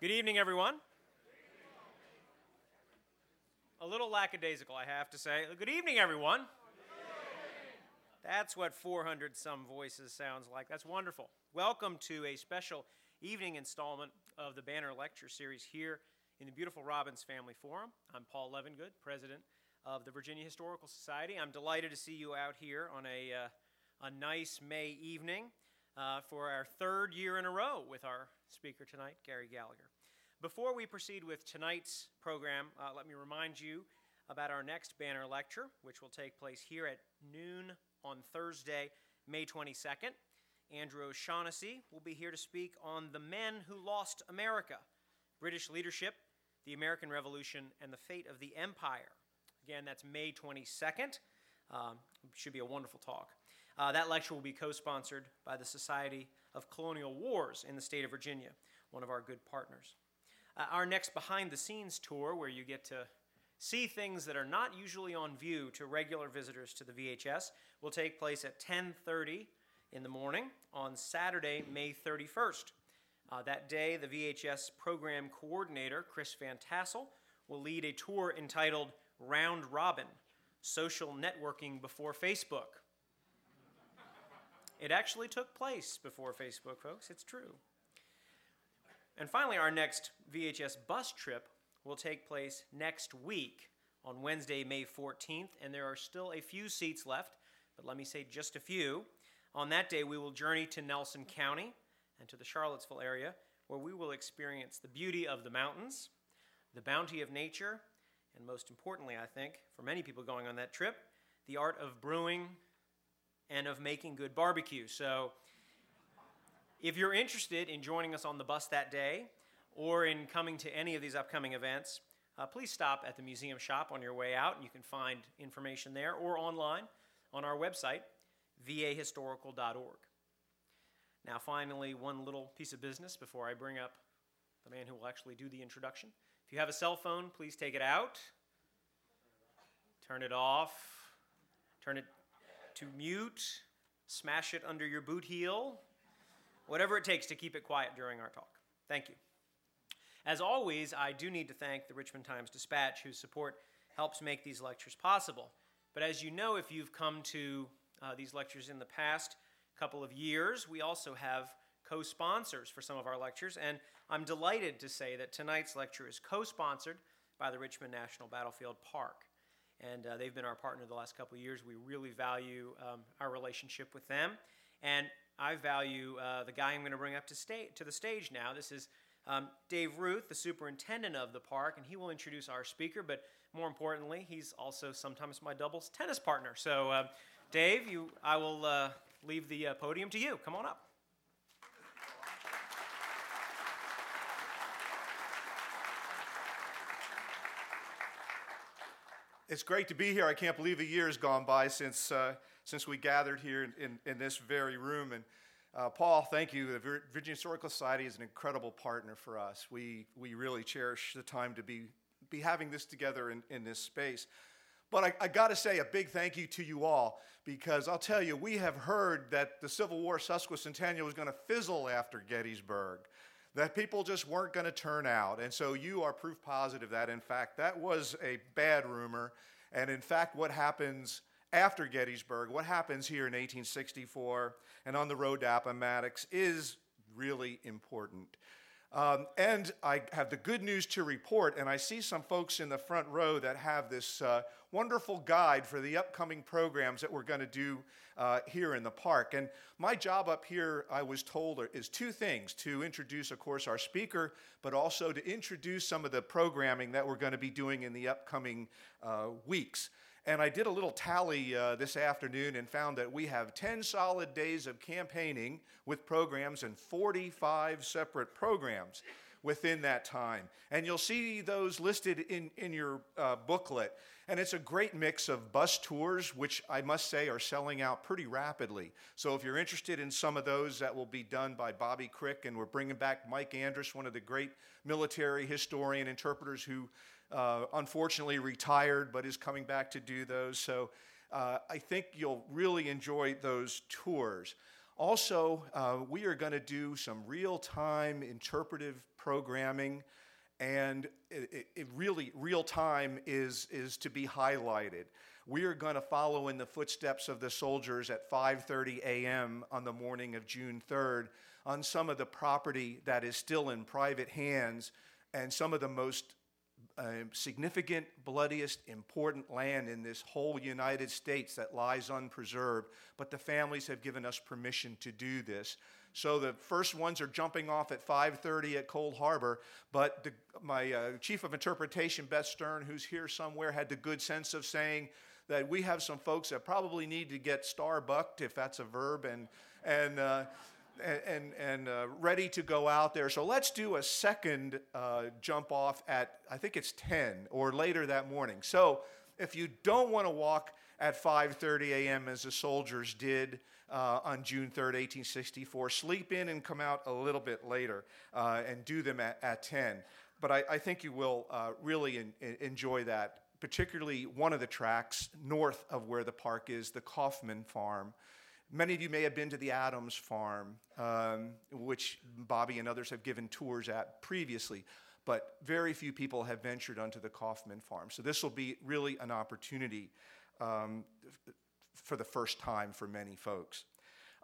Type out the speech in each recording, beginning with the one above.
Good evening, everyone. A little lackadaisical, I have to say. Good evening, everyone. That's what 400 some voices sounds like. That's wonderful. Welcome to a special evening installment of the Banner Lecture Series here in the beautiful Robins Family Forum. I'm Paul Levengood, president of the Virginia Historical Society. I'm delighted to see you out here on a, uh, a nice May evening uh, for our third year in a row with our speaker tonight, Gary Gallagher. Before we proceed with tonight's program, uh, let me remind you about our next banner lecture, which will take place here at noon on Thursday, May 22nd. Andrew O'Shaughnessy will be here to speak on the men who lost America, British leadership, the American Revolution, and the fate of the empire. Again, that's May 22nd. Um, should be a wonderful talk. Uh, that lecture will be co sponsored by the Society of Colonial Wars in the state of Virginia, one of our good partners. Uh, our next behind the scenes tour, where you get to see things that are not usually on view to regular visitors to the VHS, will take place at 10:30 in the morning on Saturday, May 31st. Uh, that day, the VHS program coordinator, Chris Van Tassel, will lead a tour entitled Round Robin Social Networking Before Facebook. It actually took place before Facebook, folks. It's true. And finally, our next VHS bus trip will take place next week on Wednesday, May 14th, and there are still a few seats left, but let me say just a few. On that day, we will journey to Nelson County and to the Charlottesville area, where we will experience the beauty of the mountains, the bounty of nature, and most importantly, I think, for many people going on that trip, the art of brewing and of making good barbecue. So, if you're interested in joining us on the bus that day or in coming to any of these upcoming events, uh, please stop at the museum shop on your way out, and you can find information there or online on our website, vahistorical.org. Now, finally, one little piece of business before I bring up the man who will actually do the introduction. If you have a cell phone, please take it out, turn it off, turn it to mute, smash it under your boot heel, whatever it takes to keep it quiet during our talk. Thank you. As always, I do need to thank the Richmond Times Dispatch, whose support helps make these lectures possible. But as you know, if you've come to uh, these lectures in the past couple of years, we also have co sponsors for some of our lectures, and I'm delighted to say that tonight's lecture is co sponsored by the Richmond National Battlefield Park. And uh, they've been our partner the last couple of years. We really value um, our relationship with them. And I value uh, the guy I'm going to bring up to, sta- to the stage now. This is um, Dave Ruth, the superintendent of the park, and he will introduce our speaker. But more importantly, he's also sometimes my doubles tennis partner. So, uh, Dave, you, I will uh, leave the uh, podium to you. Come on up. It's great to be here. I can't believe a year has gone by since, uh, since we gathered here in, in, in this very room. And uh, Paul, thank you. The Virginia Historical Society is an incredible partner for us. We, we really cherish the time to be, be having this together in, in this space. But I, I got to say a big thank you to you all because I'll tell you, we have heard that the Civil War sesquicentennial was going to fizzle after Gettysburg that people just weren't going to turn out. And so you are proof positive that, in fact, that was a bad rumor. And in fact, what happens after Gettysburg, what happens here in 1864 and on the road to Appomattox is really important. Um, and I have the good news to report, and I see some folks in the front row that have this uh, wonderful guide for the upcoming programs that we're going to do uh, here in the park. And my job up here, I was told, is two things to introduce, of course, our speaker, but also to introduce some of the programming that we're going to be doing in the upcoming uh, weeks. And I did a little tally uh, this afternoon and found that we have 10 solid days of campaigning with programs and 45 separate programs within that time. And you'll see those listed in, in your uh, booklet. And it's a great mix of bus tours, which I must say are selling out pretty rapidly. So if you're interested in some of those, that will be done by Bobby Krick. And we're bringing back Mike Andrus, one of the great military historian interpreters who uh, unfortunately retired but is coming back to do those. So uh, I think you'll really enjoy those tours. Also, uh, we are going to do some real time interpretive programming, and it, it, really real time is is to be highlighted. We are going to follow in the footsteps of the soldiers at 5:30 a.m. on the morning of June 3rd on some of the property that is still in private hands and some of the most significant, bloodiest, important land in this whole United States that lies unpreserved, but the families have given us permission to do this. So the first ones are jumping off at 5:30 at Cold Harbor, but the, my uh, chief of interpretation, Beth Stern, who's here somewhere, had the good sense of saying that we have some folks that probably need to get starbucked, if that's a verb, and and. Uh, and, and uh, ready to go out there. So let's do a second uh, jump off at, I think it's 10 or later that morning. So if you don't want to walk at 5.30 a.m. as the soldiers did uh, on June 3rd, 1864, sleep in and come out a little bit later uh, and do them at, at 10. But I, I think you will uh, really in, in enjoy that, particularly one of the tracks north of where the park is, the Kaufman Farm. Many of you may have been to the Adams Farm, um, which Bobby and others have given tours at previously, but very few people have ventured onto the Kaufman Farm. So this will be really an opportunity um, for the first time for many folks.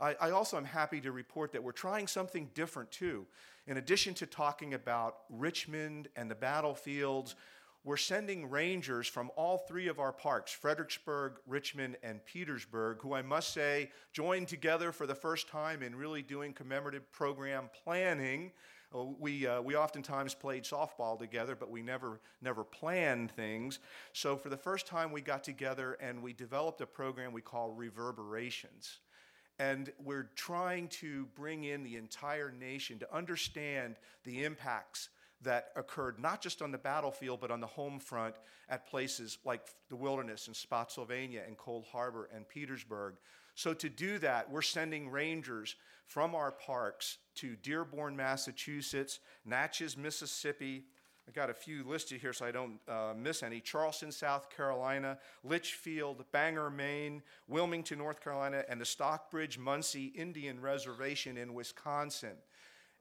I, I, also am happy to report that we're trying something different too. In addition to talking about Richmond and the battlefields, we're sending rangers from all three of our parks Fredericksburg, Richmond, and Petersburg, who I must say joined together for the first time in really doing commemorative program planning. Uh, we, uh, we oftentimes played softball together, but we never, never planned things. So, for the first time, we got together and we developed a program we call Reverberations. And we're trying to bring in the entire nation to understand the impacts that occurred not just on the battlefield, but on the home front at places like the wilderness in Spotsylvania and Cold Harbor and Petersburg. So, to do that, we're sending rangers from our parks to Dearborn, Massachusetts, Natchez, Mississippi. I got a few listed here so I don't uh, miss any. Charleston, South Carolina, Litchfield, Bangor, Maine, Wilmington, North Carolina, and the Stockbridge Munsee Indian Reservation in Wisconsin.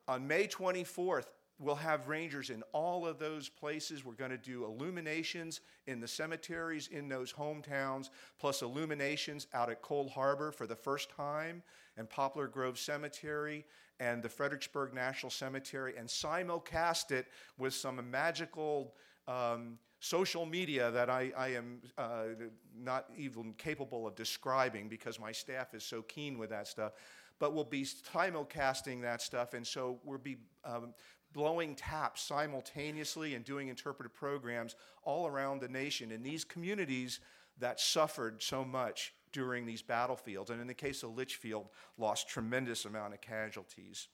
On May 24th, We'll have rangers in all of those places. We're going to do illuminations in the cemeteries in those hometowns, plus illuminations out at Cold Harbor for the first time, and Poplar Grove Cemetery, and the Fredericksburg National Cemetery, and simulcast it with some magical um, social media that I, I am uh, not even capable of describing because my staff is so keen with that stuff but we'll be simulcasting that stuff, and so we'll be um, blowing taps simultaneously and doing interpretive programs all around the nation in these communities that suffered so much during these battlefields. And in the case of Litchfield, lost tremendous amount of casualties.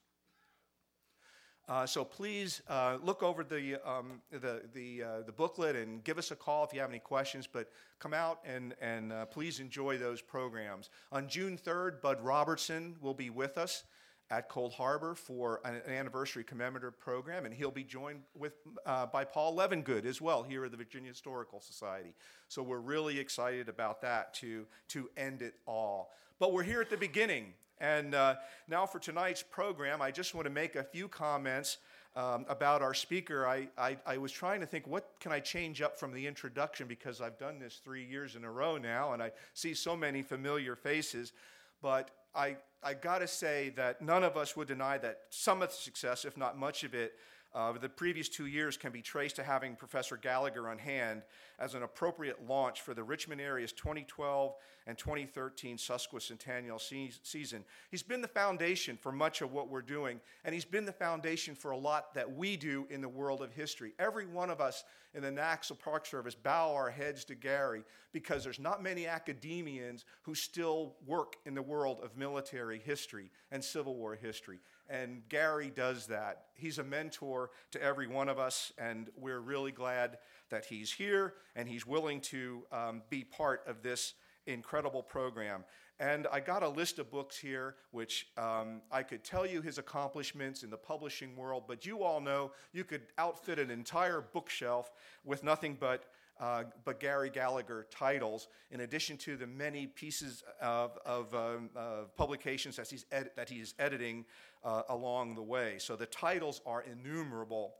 Uh, so please uh, look over the, um, the, the, uh, the, booklet and give us a call if you have any questions, but come out and, and uh, please enjoy those programs. On June 3rd, Bud Robertson will be with us at Cold Harbor for an, anniversary commemorative program, and he'll be joined with, uh, by Paul Levengood as well here at the Virginia Historical Society. So we're really excited about that to, to end it all. But we're here at the beginning, and uh, now for tonight's program, I just want to make a few comments um, about our speaker. I, I, I was trying to think, what can I change up from the introduction because I've done this three years in a row now, and I see so many familiar faces. But I, I got to say that none of us would deny that some of the success, if not much of it, uh, the previous two years can be traced to having Professor Gallagher on hand as an appropriate launch for the Richmond area's 2012 and 2013 Sesquicentennial se- season. He's been the foundation for much of what we're doing, and he's been the foundation for a lot that we do in the world of history. Every one of us in the National Park Service bow our heads to Gary because there's not many academians who still work in the world of military history and Civil War history. And Gary does that. He's a mentor to every one of us, and we're really glad that he's here and he's willing to um, be part of this incredible program. And I got a list of books here, which um, I could tell you his accomplishments in the publishing world, but you all know you could outfit an entire bookshelf with nothing but uh, but Gary Gallagher titles, in addition to the many pieces of, of um, uh, publications that he's, ed- that he's editing uh, along the way. So the titles are innumerable.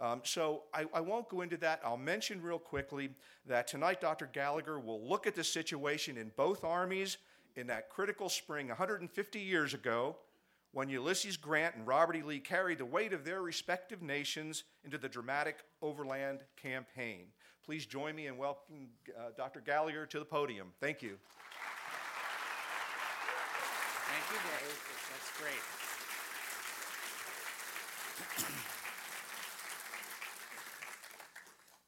Um, so I, I, won't go into that. I'll mention real quickly that tonight Dr. Gallagher will look at the situation in both armies in that critical spring 150 years ago when Ulysses Grant and Robert E. Lee carried the weight of their respective nations into the dramatic Overland Campaign. Please join me in welcoming uh, Dr. Gallagher to the podium. Thank you. Thank you, Dave. That's great.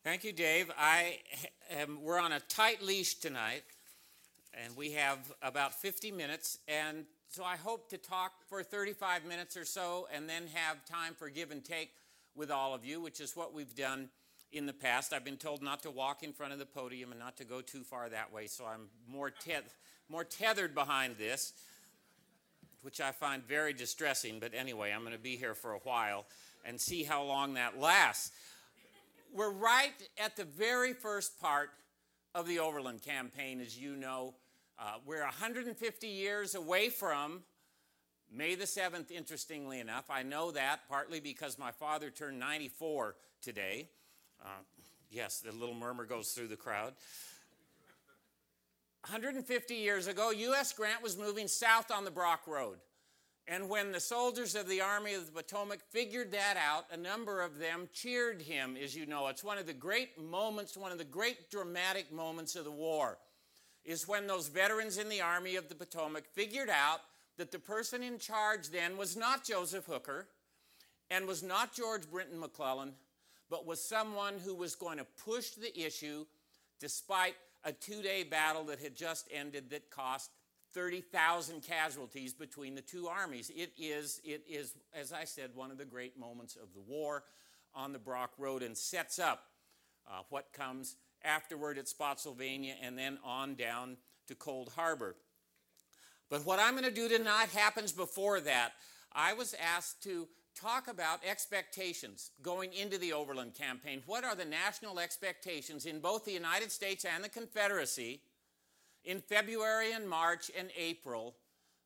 Thank you, Dave. I am, we're on a tight leash tonight, and we have about 50 minutes. And so I hope to talk for 35 minutes or so and then have time for give and take with all of you, which is what we've done in the past. I've been told not to walk in front of the podium and not to go too far that way, so I'm more, teth- more tethered behind this, which I find very distressing. But anyway, I'm going to be here for a while and see how long that lasts. We're right at the very first part of the Overland campaign, as you know. Uh, we're 150 years away from May the 7th, interestingly enough. I know that partly because my father turned 94 today. Uh, yes, the little murmur goes through the crowd. 150 years ago, U.S. Grant was moving south on the Brock Road. And when the soldiers of the Army of the Potomac figured that out, a number of them cheered him, as you know. It's one of the great moments, one of the great dramatic moments of the war is when those veterans in the Army of the Potomac figured out that the person in charge then was not Joseph Hooker and was not George Brinton McClellan, but was someone who was going to push the issue despite a two day battle that had just ended that cost 30,000 casualties between the two armies. It is, it is, as I said, one of the great moments of the war on the Brock Road and sets up uh, what comes afterward at Spotsylvania, and then on down to Cold Harbor. But what I'm going to do tonight happens before that. I was asked to talk about expectations going into the Overland Campaign. What are the national expectations in both the United States and the Confederacy in February and March and April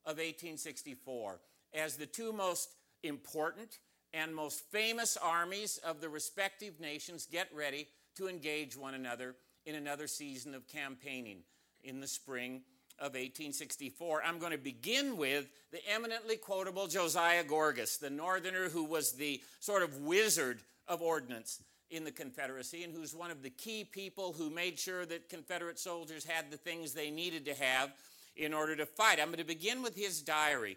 of 1864 as the two most important and most famous armies of the respective nations get ready to engage one another in another season of campaigning in the spring of 1864. I'm going to begin with the eminently quotable Josiah Gorgas, the northerner who was the sort of wizard of ordnance in the Confederacy and who's one of the key people who made sure that Confederate soldiers had the things they needed to have in order to fight. I'm going to begin with his diary.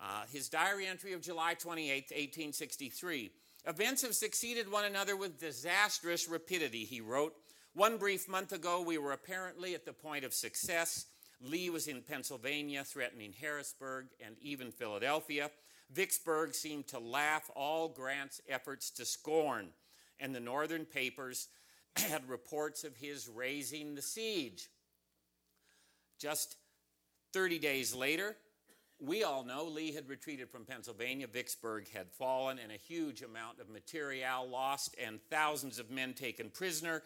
Uh, his diary entry of July 28, 1863. Events have succeeded one another with disastrous rapidity, he wrote. One brief month ago, we were apparently at the point of success. Lee was in Pennsylvania, threatening Harrisburg and even Philadelphia. Vicksburg seemed to laugh all Grant's efforts to scorn, and the northern papers had reports of his raising the siege. Just 30 days later, we all know Lee had retreated from Pennsylvania. Vicksburg had fallen, and a huge amount of material lost, and thousands of men taken prisoner.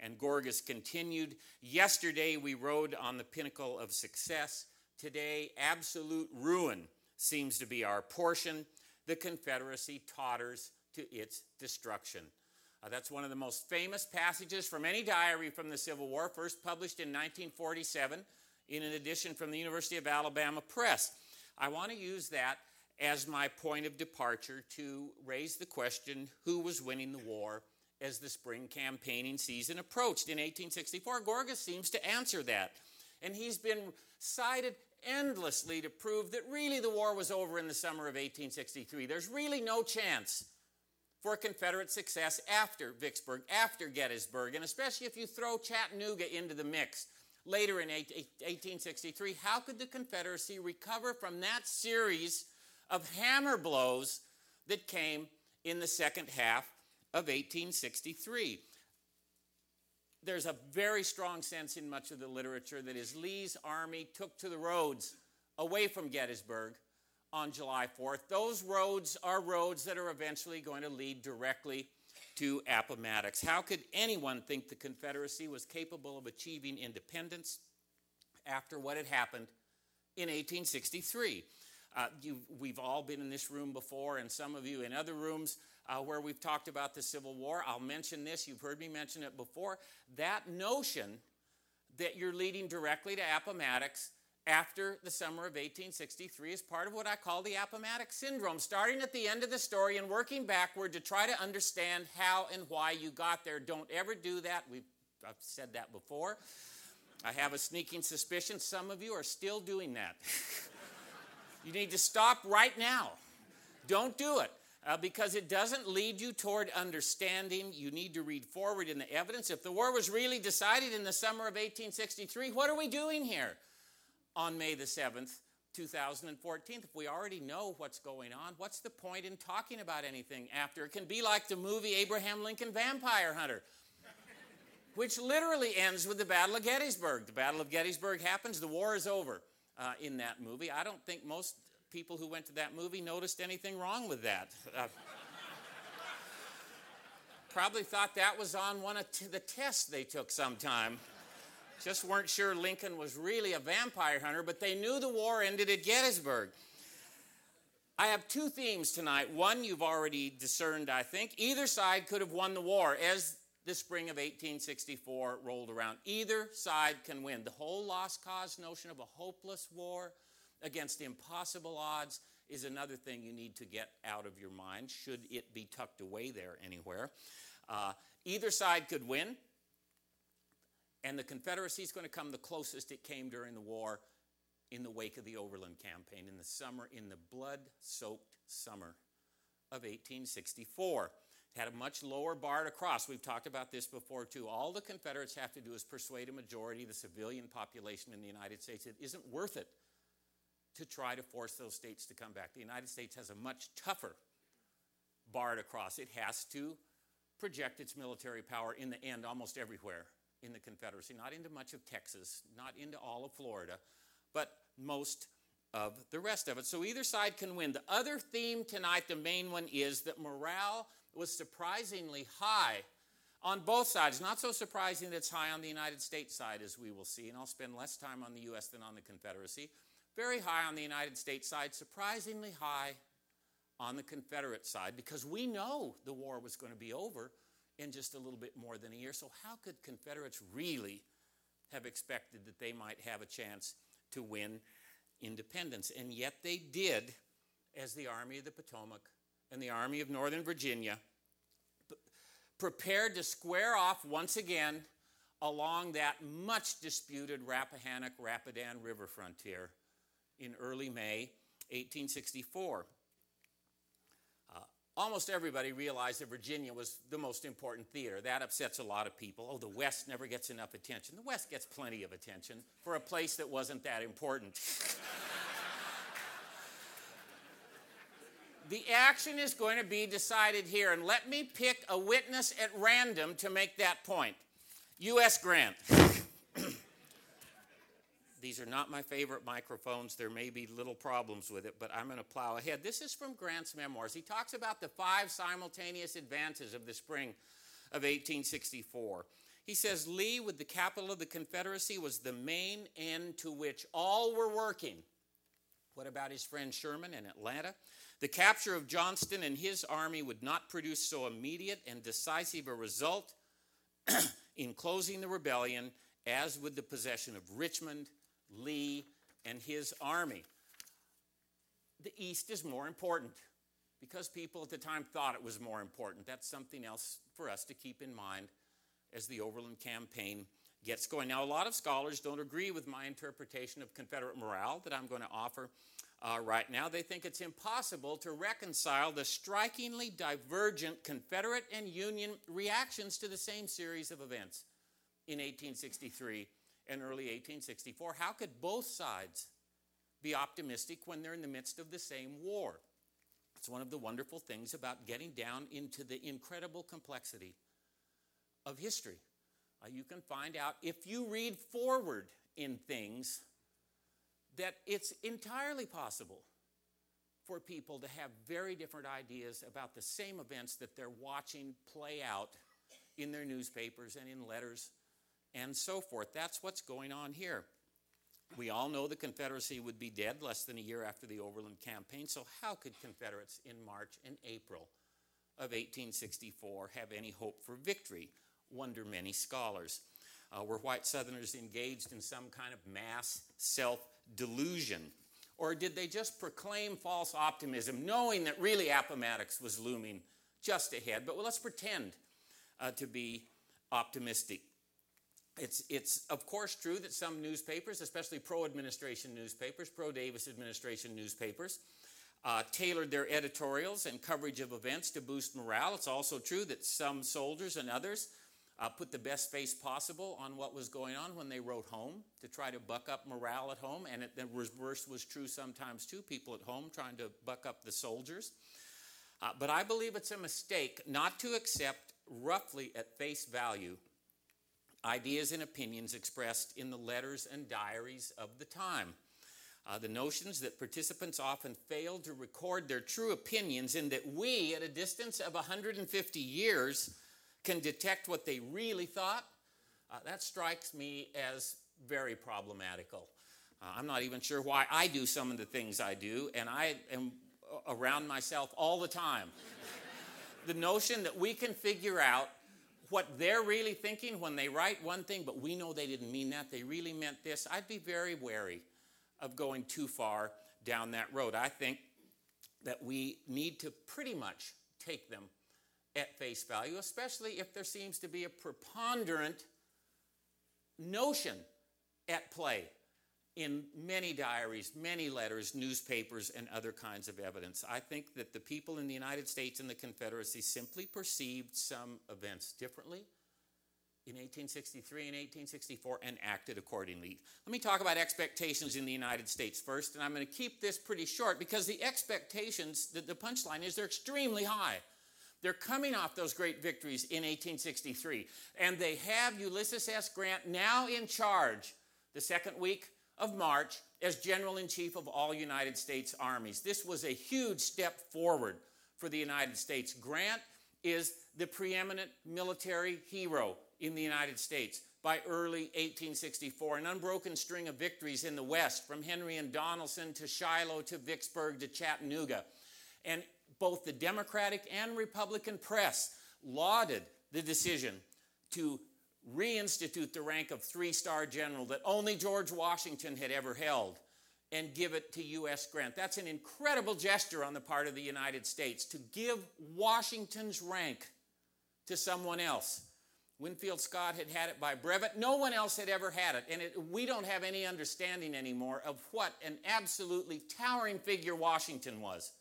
And Gorgas continued. Yesterday, we rode on the pinnacle of success. Today, absolute ruin seems to be our portion. The Confederacy totters to its destruction. Uh, that's one of the most famous passages from any diary from the Civil War, first published in 1947 in an edition from the University of Alabama Press. I want to use that as my point of departure to raise the question who was winning the war as the spring campaigning season approached in 1864. Gorgas seems to answer that. And he's been cited endlessly to prove that really the war was over in the summer of 1863. There's really no chance for Confederate success after Vicksburg, after Gettysburg, and especially if you throw Chattanooga into the mix later in 1863, how could the Confederacy recover from that series of hammer blows that came in the second half of 1863? There's a very strong sense in much of the literature that as Lee's army took to the roads away from Gettysburg on July 4th, those roads are roads that are eventually going to lead directly to Appomattox. How could anyone think the Confederacy was capable of achieving independence after what had happened in 1863? Uh, we've all been in this room before, and some of you in other rooms uh, where we've talked about the Civil War. I'll mention this, you've heard me mention it before. That notion that you're leading directly to Appomattox after the summer of 1863 is part of what I call the Appomattox syndrome, starting at the end of the story and working backward to try to understand how and why you got there. Don't ever do that. We've, I've said that before. I have a sneaking suspicion some of you are still doing that. you need to stop right now. Don't do it uh, because it doesn't lead you toward understanding. You need to read forward in the evidence. If the war was really decided in the summer of 1863, what are we doing here on May the 7th, 2014? If we already know what's going on, what's the point in talking about anything after? It can be like the movie Abraham Lincoln Vampire Hunter. which literally ends with the Battle of Gettysburg. The Battle of Gettysburg happens, the war is over uh, in that movie. I don't think most people who went to that movie noticed anything wrong with that. Uh, probably thought that was on one of t- the tests they took sometime. Just weren't sure Lincoln was really a vampire hunter, but they knew the war ended at Gettysburg. I have two themes tonight. One you've already discerned, I think. Either side could have won the war as the spring of 1864 rolled around. Either side can win. The whole lost cause notion of a hopeless war against impossible odds is another thing you need to get out of your mind, should it be tucked away there anywhere. Uh, either side could win, and the Confederacy is going to come the closest it came during the war in the wake of the Overland Campaign in the summer, in the blood soaked summer of 1864. It had a much lower bar to cross. We've talked about this before too. All the Confederates have to do is persuade a majority of the civilian population in the United States it isn't worth it to try to force those states to come back. The United States has a much tougher bar to cross. It has to project its military power in the end almost everywhere in the Confederacy, not into much of Texas, not into all of Florida, but most of the rest of it. So either side can win. The other theme tonight, the main one, is that morale was surprisingly high on both sides. Not so surprising that it's high on the United States side, as we will see, and I'll spend less time on the U.S. than on the Confederacy very high on the United States side, surprisingly high on the Confederate side, because we know the war was going to be over in just a little bit more than a year. So, how could Confederates really have expected that they might have a chance to win independence? And yet they did, as the Army of the Potomac and the Army of Northern Virginia prepared to square off once again along that much disputed Rappahannock Rapidan River frontier in early May 1864. Uh, almost everybody realized that Virginia was the most important theater. That upsets a lot of people. Oh, the West never gets enough attention. The West gets plenty of attention for a place that wasn't that important. the action is going to be decided here, and let me pick a witness at random to make that point. U.S. Grant. These are not my favorite microphones. There may be little problems with it, but I'm going to plow ahead. This is from Grant's memoirs. He talks about the five simultaneous advances of the spring of 1864. He says Lee, with the capital of the Confederacy, was the main end to which all were working. What about his friend Sherman in Atlanta? The capture of Johnston and his army would not produce so immediate and decisive a result in closing the rebellion as with the possession of Richmond Lee and his army. The East is more important because people at the time thought it was more important. That's something else for us to keep in mind as the Overland Campaign gets going. Now, a lot of scholars don't agree with my interpretation of Confederate morale that I'm going to offer uh, right now. They think it's impossible to reconcile the strikingly divergent Confederate and Union reactions to the same series of events in 1863 and early 1864. How could both sides be optimistic when they're in the midst of the same war? It's one of the wonderful things about getting down into the incredible complexity of history. Uh, you can find out if you read forward in things that it's entirely possible for people to have very different ideas about the same events that they're watching play out in their newspapers and in letters and so forth. That's what's going on here. We all know the Confederacy would be dead less than a year after the Overland Campaign, so how could Confederates in March and April of 1864 have any hope for victory? Wonder many scholars. Uh, were white Southerners engaged in some kind of mass self delusion? Or did they just proclaim false optimism, knowing that really Appomattox was looming just ahead? But well, let's pretend uh, to be optimistic. It's, it's, of course, true that some newspapers, especially pro administration newspapers, pro Davis administration newspapers, uh, tailored their editorials and coverage of events to boost morale. It's also true that some soldiers and others uh, put the best face possible on what was going on when they wrote home to try to buck up morale at home. And it, the reverse was true sometimes too, people at home trying to buck up the soldiers. Uh, but I believe it's a mistake not to accept roughly at face value ideas and opinions expressed in the letters and diaries of the time. Uh, the notions that participants often failed to record their true opinions, and that we, at a distance of 150 years, can detect what they really thought, uh, that strikes me as very problematical. Uh, I'm not even sure why I do some of the things I do, and I am around myself all the time. the notion that we can figure out what they're really thinking when they write one thing, but we know they didn't mean that, they really meant this, I'd be very wary of going too far down that road. I think that we need to pretty much take them at face value, especially if there seems to be a preponderant notion at play in many diaries, many letters, newspapers, and other kinds of evidence. I think that the people in the United States and the Confederacy simply perceived some events differently in 1863 and 1864 and acted accordingly. Let me talk about expectations in the United States first, and I'm going to keep this pretty short because the expectations, the, the punchline is they're extremely high. They're coming off those great victories in 1863, and they have Ulysses S. Grant now in charge the second week of March as General in Chief of all United States armies. This was a huge step forward for the United States. Grant is the preeminent military hero in the United States by early 1864. An unbroken string of victories in the West, from Henry and Donelson to Shiloh to Vicksburg to Chattanooga. And both the Democratic and Republican press lauded the decision to reinstitute the rank of three star general that only George Washington had ever held and give it to U.S. Grant. That's an incredible gesture on the part of the United States to give Washington's rank to someone else. Winfield Scott had had it by brevet. No one else had ever had it. And it, we don't have any understanding anymore of what an absolutely towering figure Washington was,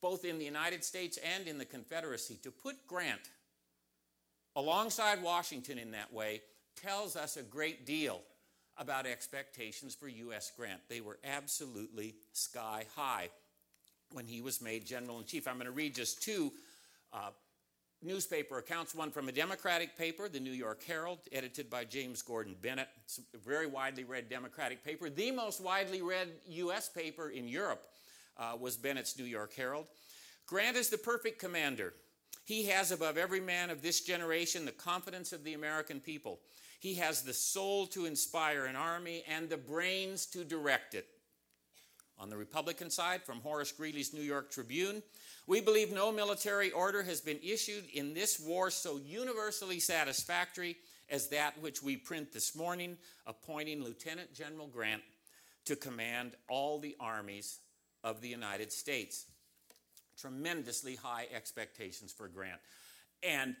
both in the United States and in the Confederacy. To put Grant alongside Washington in that way tells us a great deal about expectations for U.S. Grant. They were absolutely sky high when he was made general in chief. I'm going to read just two uh, newspaper accounts one from a Democratic paper, the New York Herald, edited by James Gordon Bennett. It's a very widely read Democratic paper. The most widely read U.S. paper in Europe uh, was Bennett's New York Herald. Grant is the perfect commander. He has above every man of this generation the confidence of the American people. He has the soul to inspire an army and the brains to direct it. On the Republican side, from Horace Greeley's New York Tribune, we believe no military order has been issued in this war so universally satisfactory as that which we print this morning, appointing Lieutenant General Grant to command all the armies of the United States tremendously high expectations for Grant. And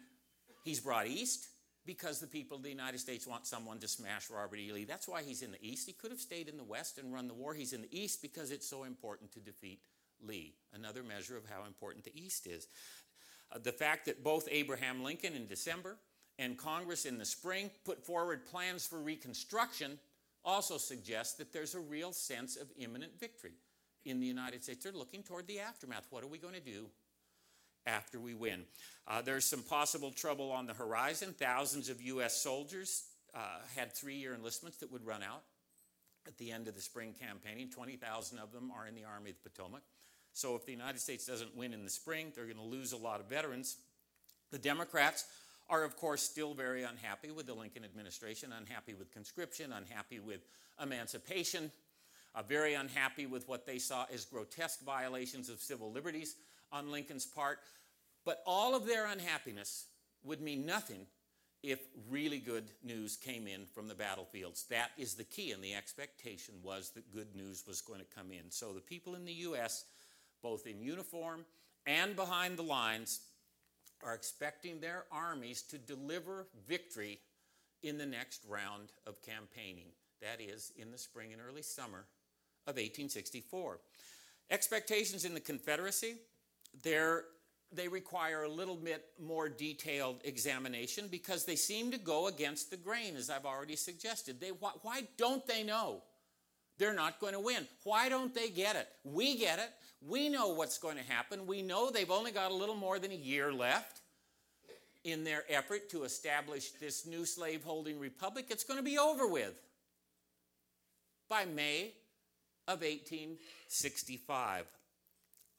he's brought east because the people of the United States want someone to smash Robert E. Lee. That's why he's in the east. He could have stayed in the west and run the war. He's in the east because it's so important to defeat Lee. Another measure of how important the east is. Uh, the fact that both Abraham Lincoln in December and Congress in the spring put forward plans for reconstruction also suggests that there's a real sense of imminent victory in the United States. They're looking toward the aftermath. What are we going to do after we win? Uh, there's some possible trouble on the horizon. Thousands of U.S. soldiers uh, had three year enlistments that would run out at the end of the spring campaigning. 20,000 of them are in the Army of the Potomac. So if the United States doesn't win in the spring, they're going to lose a lot of veterans. The Democrats are, of course, still very unhappy with the Lincoln administration, unhappy with conscription, unhappy with emancipation, uh, very unhappy with what they saw as grotesque violations of civil liberties on Lincoln's part. But all of their unhappiness would mean nothing if really good news came in from the battlefields. That is the key, and the expectation was that good news was going to come in. So the people in the U.S., both in uniform and behind the lines, are expecting their armies to deliver victory in the next round of campaigning. That is, in the spring and early summer of 1864. Expectations in the Confederacy, they require a little bit more detailed examination because they seem to go against the grain, as I've already suggested. They, why, why don't they know they're not going to win? Why don't they get it? We get it. We know what's going to happen. We know they've only got a little more than a year left in their effort to establish this new slaveholding republic. It's going to be over with by May of 1865.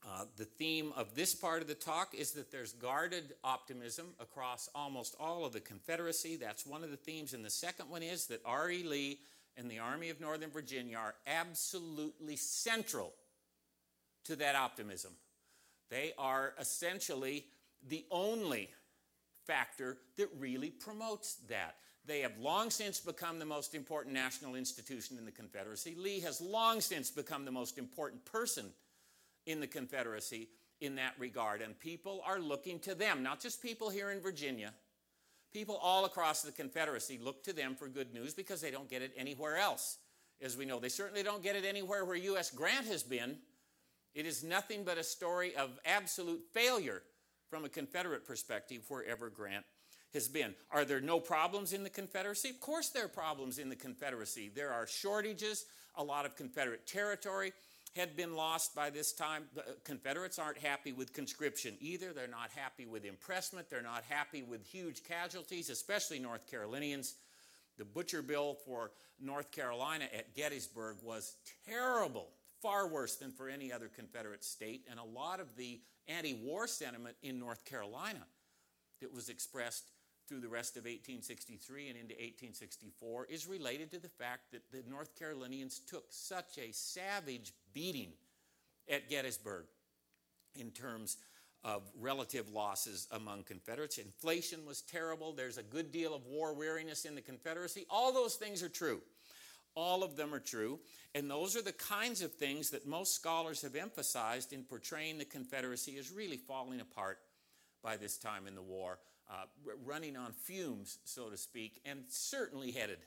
Uh, the theme of this part of the talk is that there's guarded optimism across almost all of the Confederacy. That's one of the themes. And the second one is that R.E. Lee and the Army of Northern Virginia are absolutely central to that optimism. They are essentially the only factor that really promotes that. They have long since become the most important national institution in the Confederacy. Lee has long since become the most important person in the Confederacy in that regard. And people are looking to them, not just people here in Virginia. People all across the Confederacy look to them for good news because they don't get it anywhere else. As we know, they certainly don't get it anywhere where U.S. Grant has been. It is nothing but a story of absolute failure from a Confederate perspective wherever Grant has been. Are there no problems in the Confederacy? Of course, there are problems in the Confederacy. There are shortages, a lot of Confederate territory had been lost by this time. The uh, Confederates aren't happy with conscription either. They're not happy with impressment. They're not happy with huge casualties, especially North Carolinians. The butcher bill for North Carolina at Gettysburg was terrible, far worse than for any other Confederate state. And a lot of the anti war sentiment in North Carolina that was expressed through the rest of 1863 and into 1864 is related to the fact that the North Carolinians took such a savage beating at Gettysburg in terms of relative losses among Confederates. Inflation was terrible. There's a good deal of war weariness in the Confederacy. All those things are true. All of them are true. And those are the kinds of things that most scholars have emphasized in portraying the Confederacy as really falling apart by this time in the war uh, running on fumes, so to speak, and certainly headed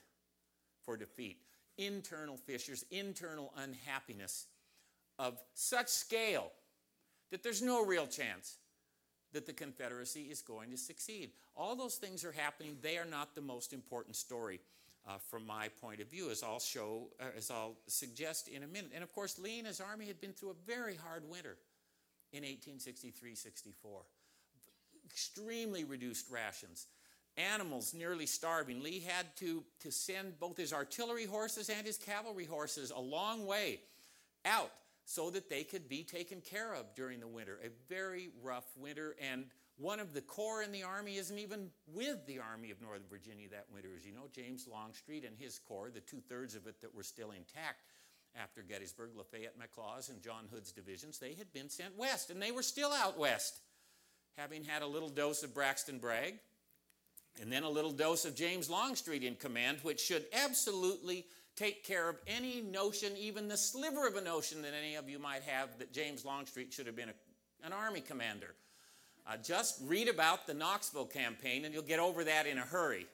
for defeat. Internal fissures, internal unhappiness of such scale that there's no real chance that the Confederacy is going to succeed. All those things are happening. They are not the most important story uh, from my point of view, as I'll show, uh, as I'll suggest in a minute. And of course, Lee and his army had been through a very hard winter in 1863 64 extremely reduced rations. Animals nearly starving. Lee had to, to send both his artillery horses and his cavalry horses a long way out so that they could be taken care of during the winter. A very rough winter, and one of the corps in the army isn't even with the Army of Northern Virginia that winter. As you know, James Longstreet and his corps, the two thirds of it that were still intact after Gettysburg, Lafayette, McLaws, and John Hood's divisions, they had been sent west, and they were still out west having had a little dose of Braxton Bragg, and then a little dose of James Longstreet in command, which should absolutely take care of any notion, even the sliver of a notion that any of you might have that James Longstreet should have been a, an army commander. Uh, just read about the Knoxville campaign and you'll get over that in a hurry.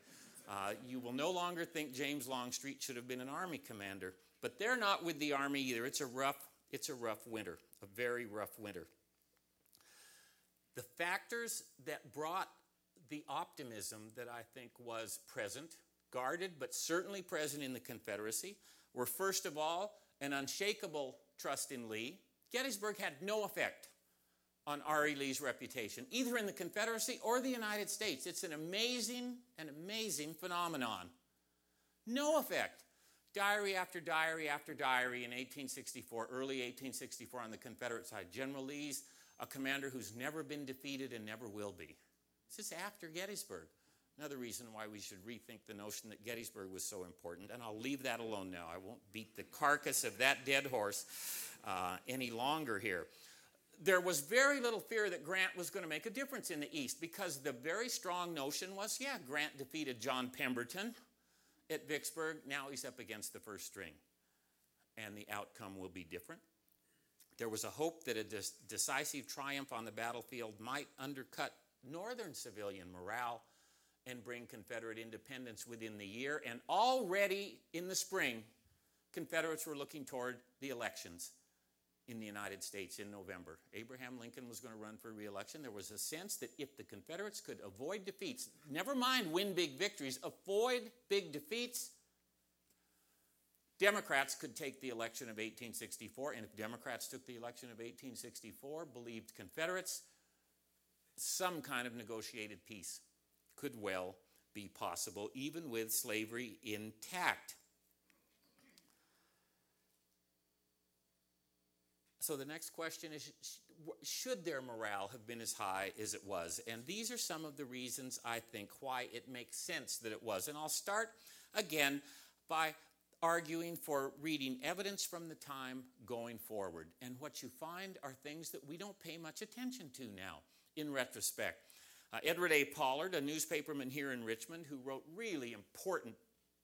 Uh, you will no longer think James Longstreet should have been an army commander, but they're not with the army either. It's a rough, it's a rough winter, a very rough winter. The factors that brought the optimism that I think was present, guarded but certainly present in the Confederacy, were first of all an unshakable trust in Lee. Gettysburg had no effect on R.E. Lee's reputation, either in the Confederacy or the United States. It's an amazing, an amazing phenomenon. No effect. Diary after diary after diary in 1864, early 1864 on the Confederate side. General Lee's a commander who's never been defeated and never will be. This is after Gettysburg. Another reason why we should rethink the notion that Gettysburg was so important, and I'll leave that alone now. I won't beat the carcass of that dead horse uh, any longer here. There was very little fear that Grant was going to make a difference in the East because the very strong notion was yeah, Grant defeated John Pemberton at Vicksburg. Now he's up against the first string, and the outcome will be different. There was a hope that a decisive triumph on the battlefield might undercut Northern civilian morale and bring Confederate independence within the year. And already in the spring, Confederates were looking toward the elections in the United States in November. Abraham Lincoln was going to run for reelection. There was a sense that if the Confederates could avoid defeats, never mind win big victories, avoid big defeats, Democrats could take the election of 1864. And if Democrats took the election of 1864, believed Confederates, some kind of negotiated peace could well be possible, even with slavery intact. So the next question is should their morale have been as high as it was? And these are some of the reasons I think why it makes sense that it was. And I'll start again by arguing for reading evidence from the time going forward. And what you find are things that we don't pay much attention to now in retrospect. Uh, Edward A. Pollard, a newspaperman here in Richmond who wrote really important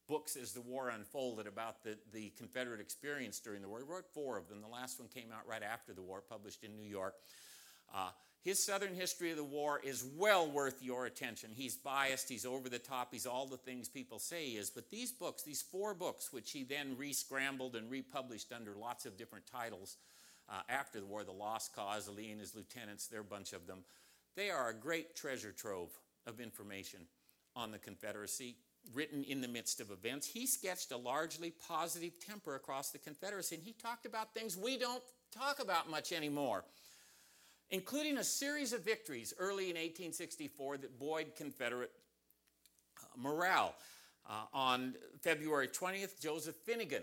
books as the war unfolded about the, the Confederate experience during the war. He wrote four of them. The last one came out right after the war, published in New York. Uh, his Southern history of the war is well worth your attention. He's biased, he's over the top, he's all the things people say he is. But these books, these four books, which he then re-scrambled and republished under lots of different titles uh, after the war, The Lost Cause, Lee and his lieutenants, there are a bunch of them. They are a great treasure trove of information on the Confederacy, written in the midst of events. He sketched a largely positive temper across the Confederacy, and he talked about things we don't talk about much anymore, including a series of victories early in 1864 that buoyed Confederate uh, morale. Uh, on February 20th, Joseph Finegan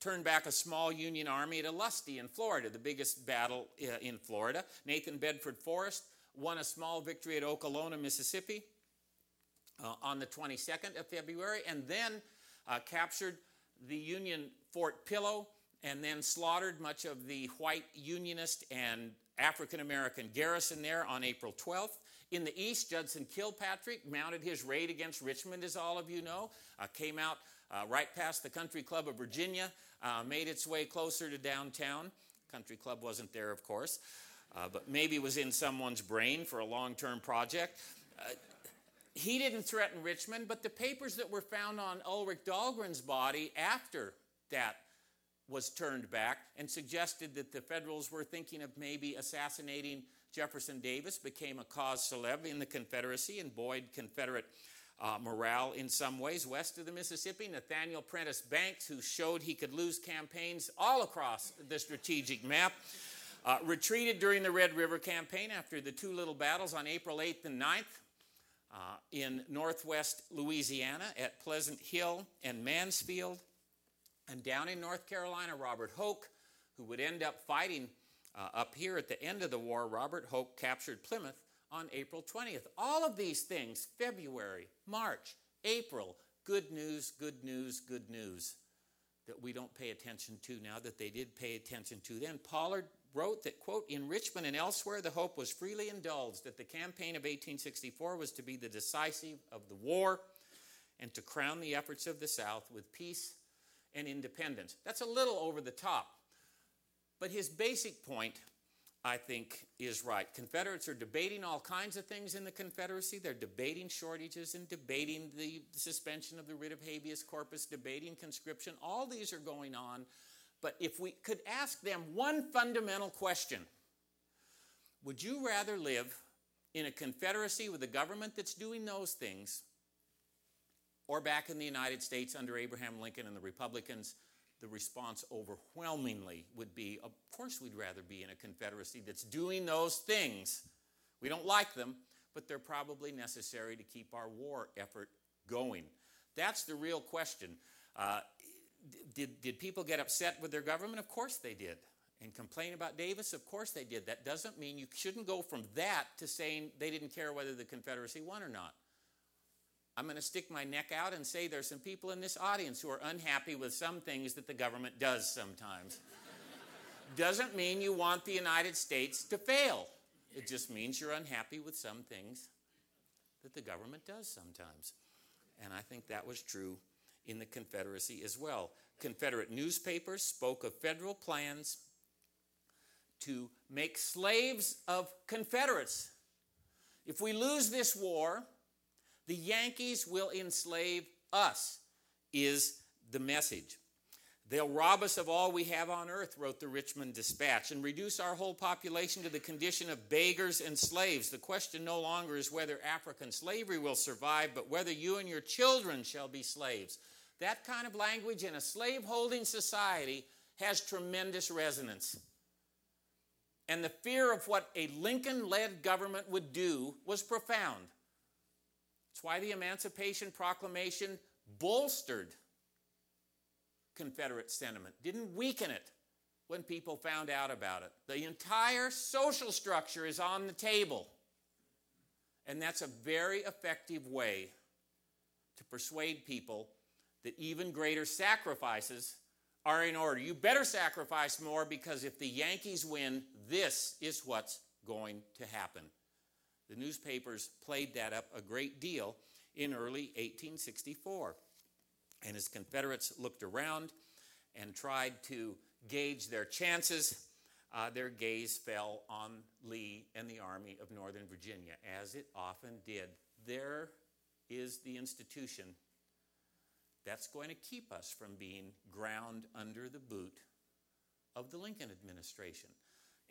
turned back a small Union army at Olustee in Florida, the biggest battle uh, in Florida. Nathan Bedford Forrest won a small victory at Okolona, Mississippi uh, on the 22nd of February, and then uh, captured the Union Fort Pillow and then slaughtered much of the white Unionist and African American garrison there on April 12th. In the east, Judson Kilpatrick mounted his raid against Richmond, as all of you know, uh, came out uh, right past the Country Club of Virginia, uh, made its way closer to downtown. Country Club wasn't there, of course, uh, but maybe was in someone's brain for a long term project. Uh, he didn't threaten Richmond, but the papers that were found on Ulric Dahlgren's body after that was turned back and suggested that the Federals were thinking of maybe assassinating Jefferson Davis became a cause célèbre in the Confederacy and buoyed Confederate uh, morale in some ways. West of the Mississippi, Nathaniel Prentiss Banks, who showed he could lose campaigns all across the strategic map, uh, retreated during the Red River campaign after the two little battles on April 8th and 9th. Uh, in northwest Louisiana at Pleasant Hill and Mansfield. And down in North Carolina, Robert Hoke, who would end up fighting uh, up here at the end of the war, Robert Hoke captured Plymouth on April 20th. All of these things, February, March, April, good news, good news, good news that we don't pay attention to now that they did pay attention to then. Pollard wrote that, quote, in Richmond and elsewhere, the hope was freely indulged that the campaign of 1864 was to be the decisive of the war and to crown the efforts of the South with peace and independence. That's a little over the top. But his basic point I think, is right. Confederates are debating all kinds of things in the Confederacy. They're debating shortages and debating the suspension of the writ of habeas corpus, debating conscription. All these are going on. But if we could ask them one fundamental question Would you rather live in a Confederacy with a government that's doing those things, or back in the United States under Abraham Lincoln and the Republicans? the response overwhelmingly would be of course we'd rather be in a confederacy that's doing those things. We don't like them, but they're probably necessary to keep our war effort going. That's the real question. Uh, did, did people get upset with their government? Of course they did. And complain about Davis? Of course they did. That doesn't mean you shouldn't go from that to saying they didn't care whether the Confederacy won or not. I'm going to stick my neck out and say there's some people in this audience who are unhappy with some things that the government does sometimes. Doesn't mean you want the United States to fail. It just means you're unhappy with some things that the government does sometimes. And I think that was true in the Confederacy as well. Confederate newspapers spoke of federal plans to make slaves of Confederates. If we lose this war, the Yankees will enslave us, is the message. They'll rob us of all we have on earth, wrote the Richmond Dispatch, and reduce our whole population to the condition of beggars and slaves. The question no longer is whether African slavery will survive, but whether you and your children shall be slaves. That kind of language in a slaveholding society has tremendous resonance. And the fear of what a Lincoln led government would do was profound. It's why the Emancipation Proclamation bolstered Confederate sentiment, didn't weaken it when people found out about it. The entire social structure is on the table. And that's a very effective way to persuade people that even greater sacrifices are in order. You better sacrifice more because if the Yankees win, this is what's going to happen. The newspapers played that up a great deal in early 1864. And as Confederates looked around and tried to gauge their chances, uh, their gaze fell on Lee and the Army of Northern Virginia, as it often did. There is the institution that's going to keep us from being ground under the boot of the Lincoln administration.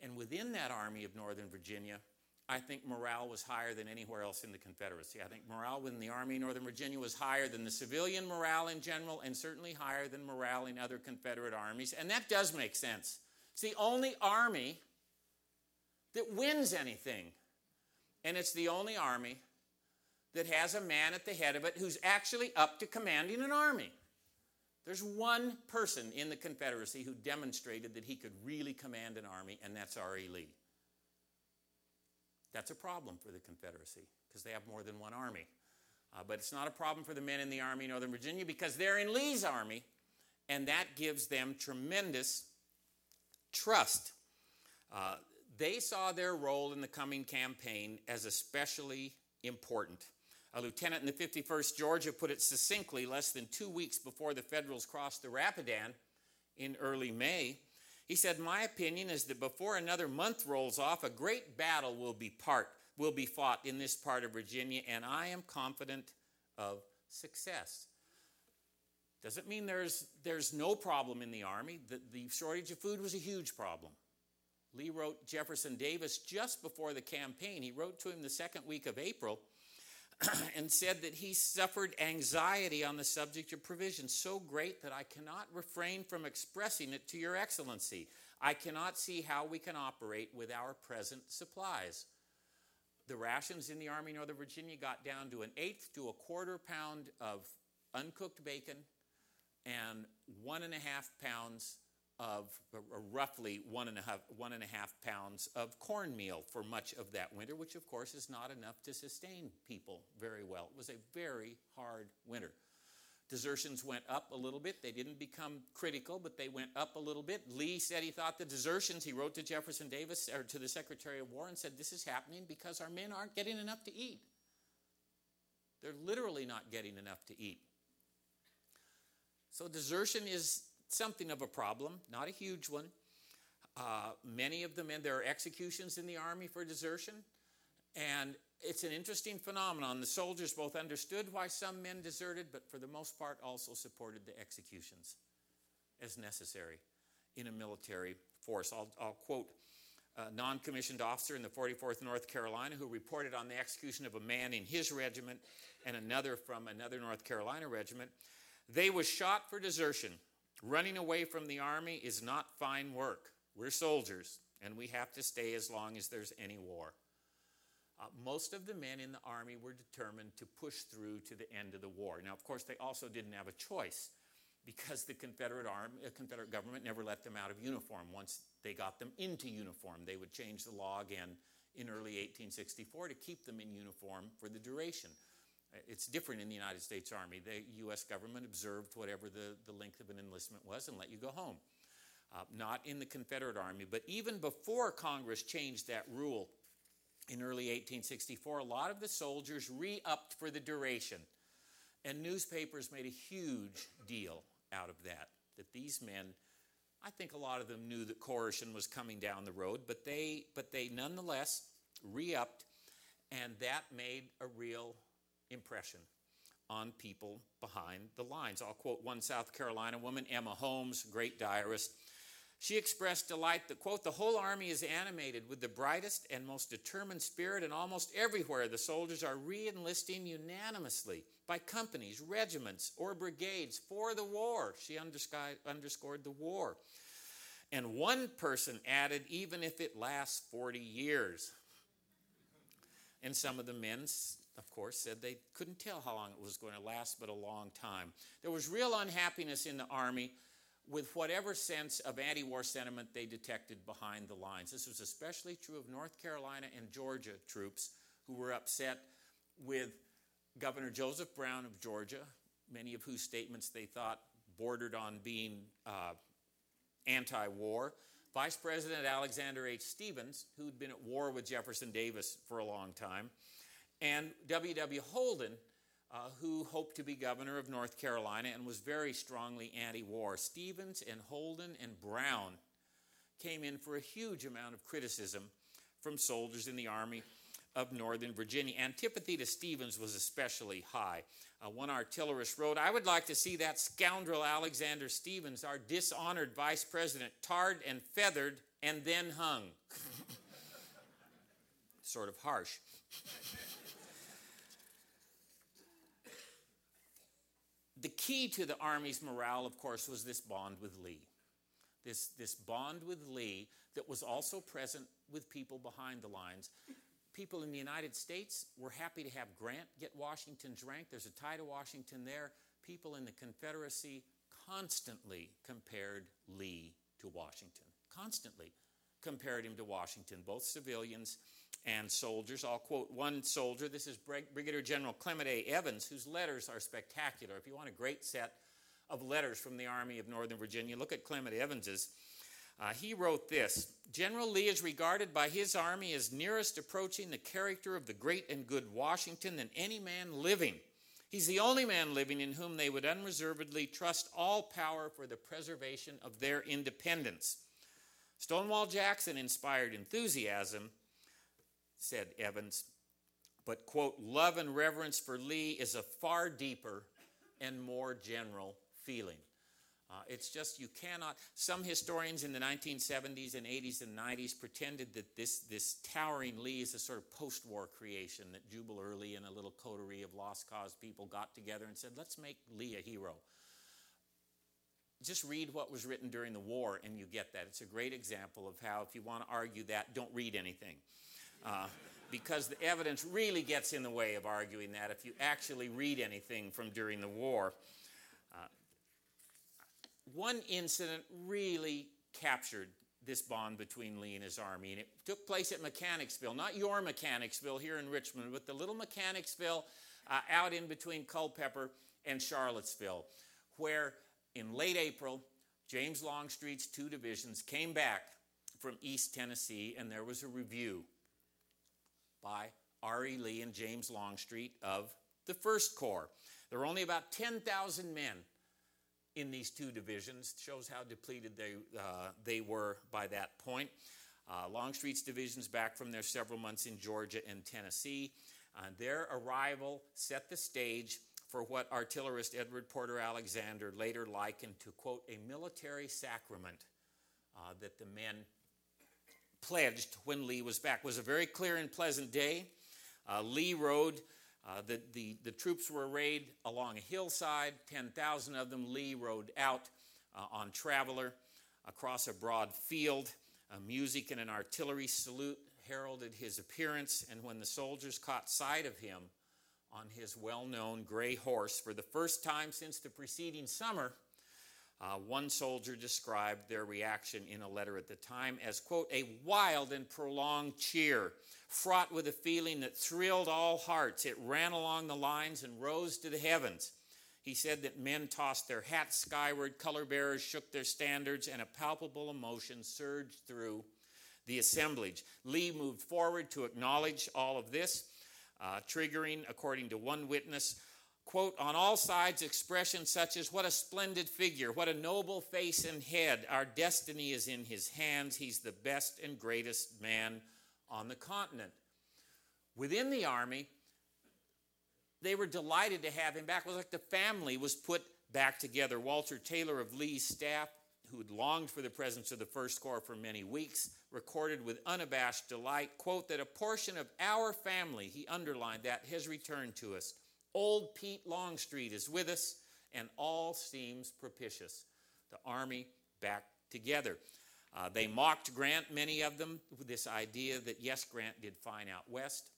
And within that Army of Northern Virginia, I think morale was higher than anywhere else in the Confederacy. I think morale within the Army of Northern Virginia was higher than the civilian morale in general, and certainly higher than morale in other Confederate armies. And that does make sense. It's the only army that wins anything. And it's the only army that has a man at the head of it who's actually up to commanding an army. There's one person in the Confederacy who demonstrated that he could really command an army, and that's R.E. Lee. That's a problem for the Confederacy because they have more than one army. Uh, but it's not a problem for the men in the Army in Northern Virginia because they're in Lee's army, and that gives them tremendous trust. Uh, they saw their role in the coming campaign as especially important. A lieutenant in the 51st Georgia put it succinctly less than two weeks before the Federals crossed the Rapidan in early May. He said, My opinion is that before another month rolls off, a great battle will be part will be fought in this part of Virginia, and I am confident of success. Doesn't mean there's, there's no problem in the Army. The, the shortage of food was a huge problem. Lee wrote Jefferson Davis just before the campaign. He wrote to him the second week of April and said that he suffered anxiety on the subject of provision so great that I cannot refrain from expressing it to your excellency. I cannot see how we can operate with our present supplies. The rations in the Army Northern Virginia got down to an eighth to a quarter pound of uncooked bacon and one and a half pounds of uh, roughly one and, a half, one and a half pounds of cornmeal for much of that winter, which of course is not enough to sustain people very well. It was a very hard winter. Desertions went up a little bit. They didn't become critical, but they went up a little bit. Lee said he thought the desertions, he wrote to Jefferson Davis or to the Secretary of War and said, This is happening because our men aren't getting enough to eat. They're literally not getting enough to eat. So desertion is something of a problem, not a huge one. Uh, many of the men, there are executions in the army for desertion, and it's an interesting phenomenon. The soldiers both understood why some men deserted, but for the most part also supported the executions as necessary in a military force. I'll, I'll quote a non commissioned officer in the 44th North Carolina who reported on the execution of a man in his regiment and another from another North Carolina regiment. They was shot for desertion. Running away from the army is not fine work. We're soldiers, and we have to stay as long as there's any war. Uh, most of the men in the army were determined to push through to the end of the war. Now, of course, they also didn't have a choice. because the Confederate arm, uh, Confederate government never let them out of uniform. Once they got them into uniform, they would change the law again in early 1864 to keep them in uniform for the duration. It's different in the United States Army. The U.S. government observed whatever the, the length of an enlistment was and let you go home. Uh, not in the Confederate Army, but even before Congress changed that rule in early 1864, a lot of the soldiers re upped for the duration. And newspapers made a huge deal out of that. That these men, I think a lot of them knew that coercion was coming down the road, but they, but they nonetheless re upped, and that made a real impression on people behind the lines. I'll quote one South Carolina woman, Emma Holmes, great diarist. She expressed delight that, quote, the whole army is animated with the brightest and most determined spirit, and almost everywhere the soldiers are re enlisting unanimously by companies, regiments, or brigades for the war. She underscored the war. And one person added, even if it lasts 40 years. And some of the men, of course, said they couldn't tell how long it was going to last, but a long time. There was real unhappiness in the army with whatever sense of anti war sentiment they detected behind the lines. This was especially true of North Carolina and Georgia troops who were upset with Governor Joseph Brown of Georgia, many of whose statements they thought bordered on being uh, anti war. Vice President Alexander H. Stephens, who'd been at war with Jefferson Davis for a long time, and W.W. Holden, uh, who hoped to be governor of North Carolina and was very strongly anti war. Stephens and Holden and Brown came in for a huge amount of criticism from soldiers in the Army of Northern Virginia. Antipathy to Stephens was especially high. Uh, one artillerist wrote, I would like to see that scoundrel Alexander Stephens, our dishonored vice president, tarred and feathered and then hung. sort of harsh. The key to the Army's morale, of course, was this bond with Lee. This, this bond with Lee that was also present with people behind the lines. People in the United States were happy to have Grant get Washington's rank. There's a tie to Washington there. People in the Confederacy constantly compared Lee to Washington. Constantly compared him to Washington, both civilians and soldiers. I'll quote one soldier. This is Brigadier General Clement A. Evans, whose letters are spectacular. If you want a great set of letters from the Army of Northern Virginia, look at Clement Evans's. Uh, he wrote this General Lee is regarded by his army as nearest approaching the character of the great and good Washington than any man living. He's the only man living in whom they would unreservedly trust all power for the preservation of their independence. Stonewall Jackson inspired enthusiasm, said Evans, but, quote, love and reverence for Lee is a far deeper and more general feeling. Uh, it's just you cannot. Some historians in the 1970s and 80s and 90s pretended that this, this towering Lee is a sort of post war creation, that Jubal Early and a little coterie of lost cause people got together and said, let's make Lee a hero. Just read what was written during the war and you get that. It's a great example of how, if you want to argue that, don't read anything. Uh, because the evidence really gets in the way of arguing that if you actually read anything from during the war. Uh, one incident really captured this bond between Lee and his army, and it took place at Mechanicsville, not your Mechanicsville here in Richmond, but the little Mechanicsville uh, out in between Culpeper and Charlottesville, where in late April, James Longstreet's two divisions came back from East Tennessee, and there was a review by R.E. Lee and James Longstreet of the First Corps. There were only about 10,000 men in these two divisions. Shows how depleted they, uh, they were by that point. Uh, Longstreet's divisions back from their several months in Georgia and Tennessee. Uh, their arrival set the stage for what artillerist Edward Porter Alexander later likened to, quote, a military sacrament uh, that the men pledged when Lee was back. It was a very clear and pleasant day. Uh, Lee rode, uh, the, the, the troops were arrayed along a hillside, 10,000 of them. Lee rode out uh, on Traveler across a broad field. music and an artillery salute heralded his appearance, and when the soldiers caught sight of him on his well known gray horse for the first time since the preceding summer, Uh, one soldier described their reaction in a letter at the time as, quote, a wild and prolonged cheer, fraught with a feeling that thrilled all hearts. It ran along the lines and rose to the heavens. He said that men tossed their hats skyward, color bearers shook their standards, and a palpable emotion surged through the assemblage. Lee moved forward to acknowledge all of this, uh, triggering, according to one witness, quote, on all sides expressions such as, What a splendid figure, what a noble face and head. Our destiny is in his hands. He's the best and greatest man on the continent. Within the army, they were delighted to have him back. It was like the family was put back together. Walter Taylor of Lee's staff, who had longed for the presence of the First Corps for many weeks, recorded with unabashed delight, quote, that a portion of our family, he underlined that, has returned to us. Old Pete Longstreet is with us, and all seems propitious. The Army back together. Uh, they mocked Grant, many of them, with this idea that yes, Grant did fine out west.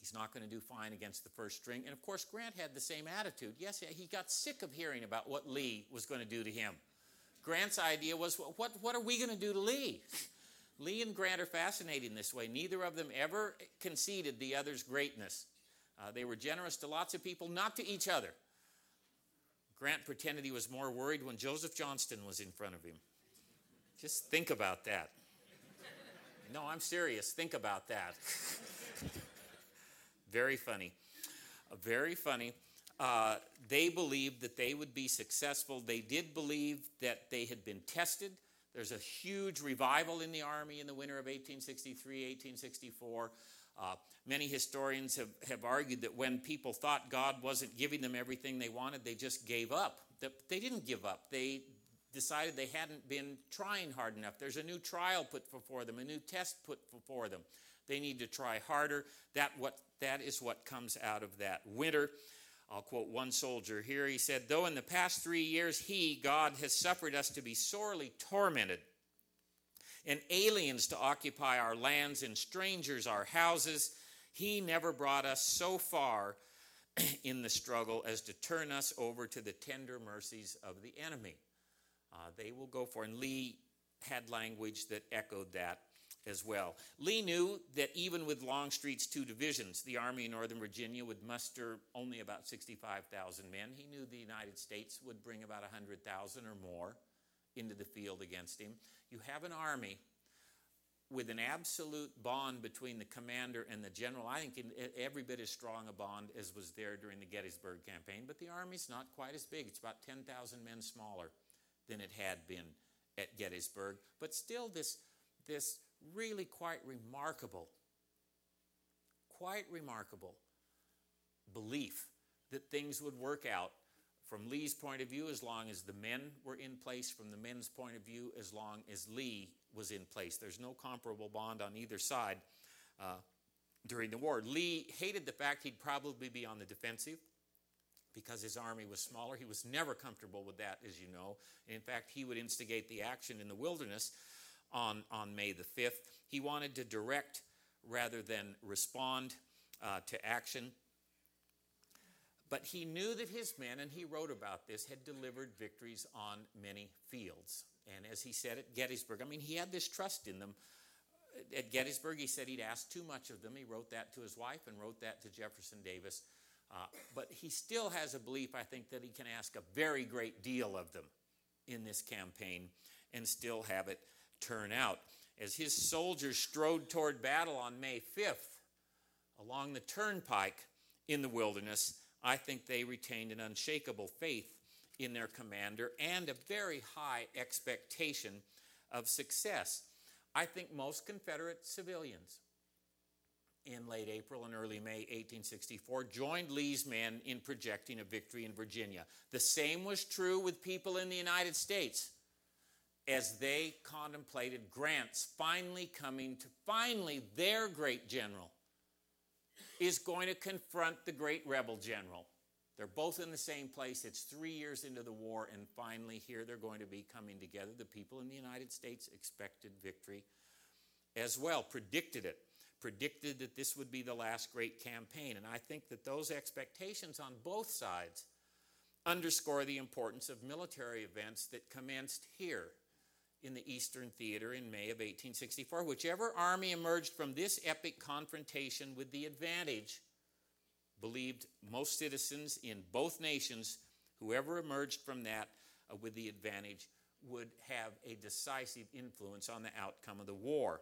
He's not going to do fine against the first string. And of course, Grant had the same attitude. Yes, he got sick of hearing about what Lee was going to do to him. Grant's idea was, what, what are we going to do to Lee? Lee and Grant are fascinating this way. Neither of them ever conceded the other's greatness. Uh, they were generous to lots of people, not to each other. Grant pretended he was more worried when Joseph Johnston was in front of him. Just think about that. No, I'm serious. Think about that. very funny. Uh, very funny. Uh, they believed that they would be successful. They did believe that they had been tested. There's a huge revival in the Army in the winter of 1863, 1864. Uh, many historians have, have argued that when people thought God wasn't giving them everything they wanted, they just gave up. They didn't give up. They decided they hadn't been trying hard enough. There's a new trial put before them, a new test put before them. They need to try harder. That, what, that is what comes out of that winter. I'll quote one soldier here. He said, Though in the past three years he, God, has suffered us to be sorely tormented and aliens to occupy our lands and strangers our houses, he never brought us so far in the struggle as to turn us over to the tender mercies of the enemy. Uh, they will go for, and Lee had language that echoed that as well. Lee knew that even with Longstreet's two divisions, the Army in Northern Virginia would muster only about 65,000 men. He knew the United States would bring about 100,000 or more into the field against him. You have an army with an absolute bond between the commander and the general. I think every bit as strong a bond as was there during the Gettysburg campaign, but the army's not quite as big. It's about 10,000 men smaller than it had been at Gettysburg, but still this, this really quite remarkable, quite remarkable belief that things would work out from Lee's point of view, as long as the men were in place, from the men's point of view, as long as Lee was in place. There's no comparable bond on either side uh, during the war. Lee hated the fact he'd probably be on the defensive because his army was smaller. He was never comfortable with that, as you know. In fact, he would instigate the action in the wilderness on, on May the 5th. He wanted to direct rather than respond uh, to action. But he knew that his men, and he wrote about this, had delivered victories on many fields. And as he said at Gettysburg, I mean, he had this trust in them. At Gettysburg, he said he'd asked too much of them. He wrote that to his wife and wrote that to Jefferson Davis. Uh, but he still has a belief, I think, that he can ask a very great deal of them in this campaign and still have it turn out. As his soldiers strode toward battle on May 5th along the turnpike in the wilderness, I think they retained an unshakable faith in their commander and a very high expectation of success. I think most Confederate civilians in late April and early May 1864 joined Lee's men in projecting a victory in Virginia. The same was true with people in the United States as they contemplated Grant's finally coming to finally their great general is going to confront the great rebel general. They're both in the same place. It's three years into the war, and finally, here they're going to be coming together. The people in the United States expected victory as well, predicted it, predicted that this would be the last great campaign. And I think that those expectations on both sides underscore the importance of military events that commenced here in the Eastern Theater in May of 1864. Whichever army emerged from this epic confrontation with the advantage, believed most citizens in both nations, whoever emerged from that uh, with the advantage would have a decisive influence on the outcome of the war.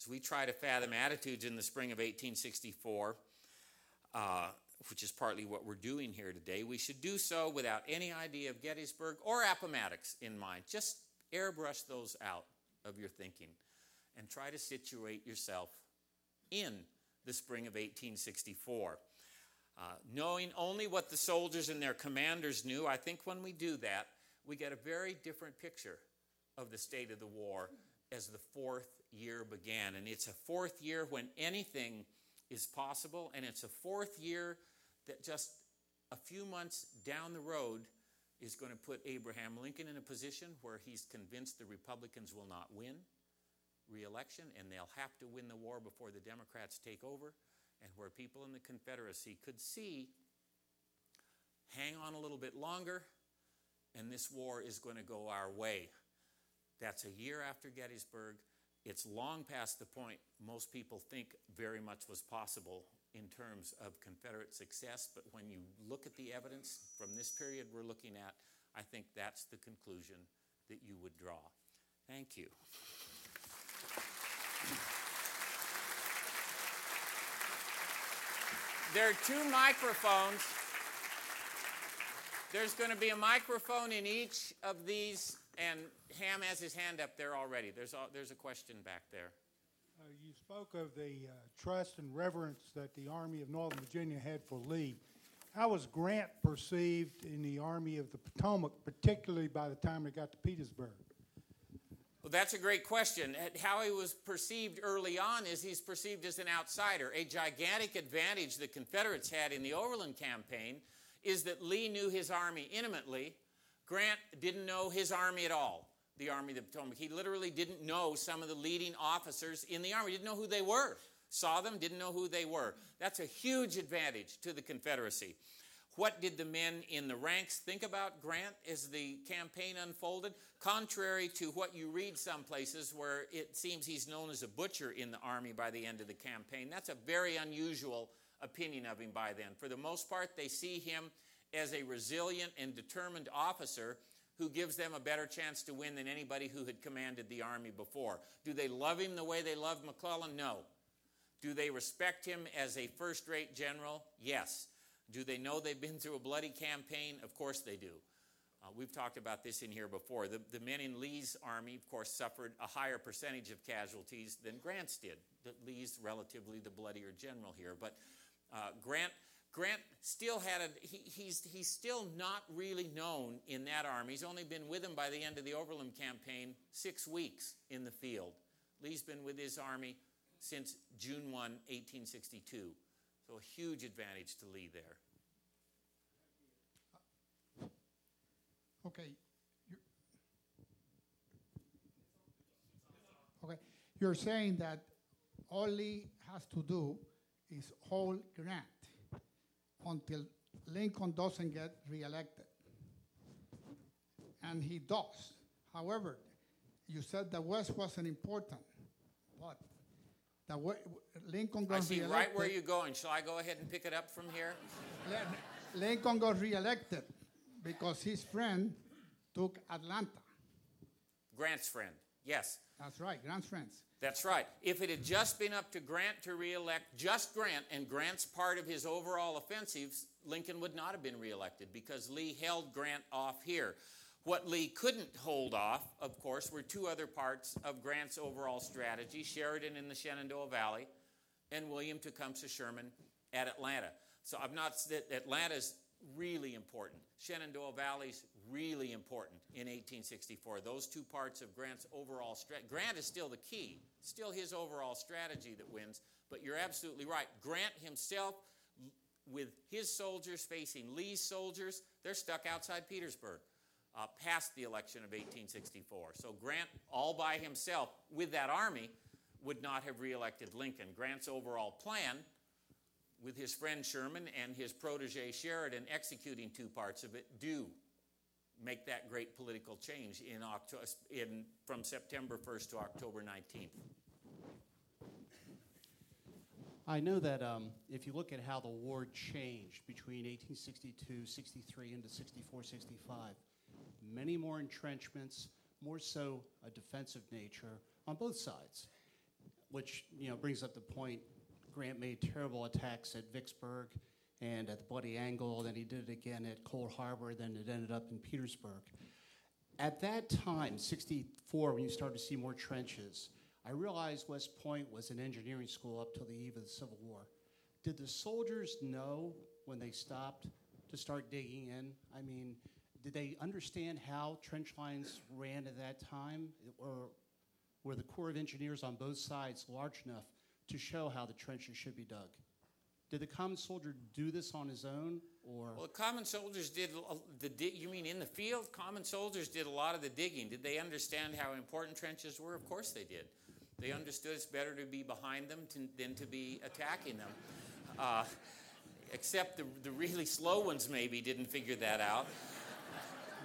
As we try to fathom attitudes in the spring of 1864, uh, which is partly what we're doing here today, we should do so without any idea of Gettysburg or Appomattox in mind. Just airbrush those out of your thinking and try to situate yourself in the spring of 1864. Uh, knowing only what the soldiers and their commanders knew, I think when we do that, we get a very different picture of the state of the war as the fourth year began. And it's a fourth year when anything is possible, and it's a fourth year that just a few months down the road is going to put Abraham Lincoln in a position where he's convinced the Republicans will not win reelection and they'll have to win the war before the Democrats take over, and where people in the Confederacy could see hang on a little bit longer and this war is going to go our way. That's a year after Gettysburg. It's long past the point most people think very much was possible in terms of Confederate success, but when you look at the evidence from this period we're looking at, I think that's the conclusion that you would draw. Thank you. There are two microphones. There's going to be a microphone in each of these, and Ham has his hand up there already. There's a, there's a question back there. You spoke of the uh, trust and reverence that the Army of Northern Virginia had for Lee. How was Grant perceived in the Army of the Potomac, particularly by the time it got to Petersburg? Well, that's a great question. How he was perceived early on is he's perceived as an outsider. A gigantic advantage the Confederates had in the Overland campaign is that Lee knew his army intimately. Grant didn't know his army at all, the Army of the Potomac. He literally didn't know some of the leading officers in the army, didn't know who they were. Saw them, didn't know who they were. That's a huge advantage to the Confederacy. What did the men in the ranks think about Grant as the campaign unfolded? Contrary to what you read some places where it seems he's known as a butcher in the army by the end of the campaign, that's a very unusual opinion of him by then. For the most part, they see him as a resilient and determined officer who gives them a better chance to win than anybody who had commanded the army before. Do they love him the way they love McClellan? No. Do they respect him as a first rate general? Yes. Do they know they've been through a bloody campaign? Of course they do. Uh, we've talked about this in here before. The, the, men in Lee's army, of course, suffered a higher percentage of casualties than Grant's did. Lee's relatively the bloodier general here. But uh, Grant, Grant still had a, he, he's, he's still not really known in that army. He's only been with him by the end of the Overland campaign six weeks in the field. Lee's been with his army since June 1, 1862. So a huge advantage to Lee there. Okay. You're, okay. You're saying that all Lee has to do is hold Grant until Lincoln doesn't get reelected. And he does. However, you said the West wasn't important, but the Lincoln got I see reelected. right where you're going. Shall I go ahead and pick it up from here? Lincoln got reelected because his friend took Atlanta. Grant's friend, yes. That's right, Grant's friends. That's right. If it had just been up to Grant to reelect just Grant and Grant's part of his overall offensives, Lincoln would not have been reelected because Lee held Grant off here. What Lee couldn't hold off, of course, were two other parts of Grant's overall strategy Sheridan in the Shenandoah Valley and William Tecumseh Sherman at Atlanta. So I'm not that Atlanta's really important. Shenandoah Valley's really important in 1864. Those two parts of Grant's overall strategy. Grant is still the key, still his overall strategy that wins, but you're absolutely right. Grant himself, with his soldiers facing Lee's soldiers, they're stuck outside Petersburg. Uh, past the election of 1864. So Grant, all by himself, with that army, would not have reelected Lincoln. Grant's overall plan with his friend Sherman and his protege Sheridan executing two parts of it, do make that great political change in, October, in from September 1st to October 19th. I know that um, if you look at how the war changed between 1862, 63 into 64, 65, many more entrenchments, more so a defensive nature on both sides, which you know brings up the point. Grant made terrible attacks at Vicksburg and at the Bloody Angle, then he did it again at Cold Harbor, then it ended up in Petersburg. At that time, 64, when you started to see more trenches, I realized West Point was an engineering school up till the eve of the Civil War. Did the soldiers know when they stopped to start digging in? I mean, did they understand how trench lines ran at that time? Or were the Corps of Engineers on both sides large enough to show how the trenches should be dug? Did the common soldier do this on his own, or Well, common soldiers did the you mean in the field? Common soldiers did a lot of the digging. Did they understand how important trenches were? Of course they did. They understood it's better to be behind them to, than to be attacking them. Uh, except the, the really slow ones maybe didn't figure that out.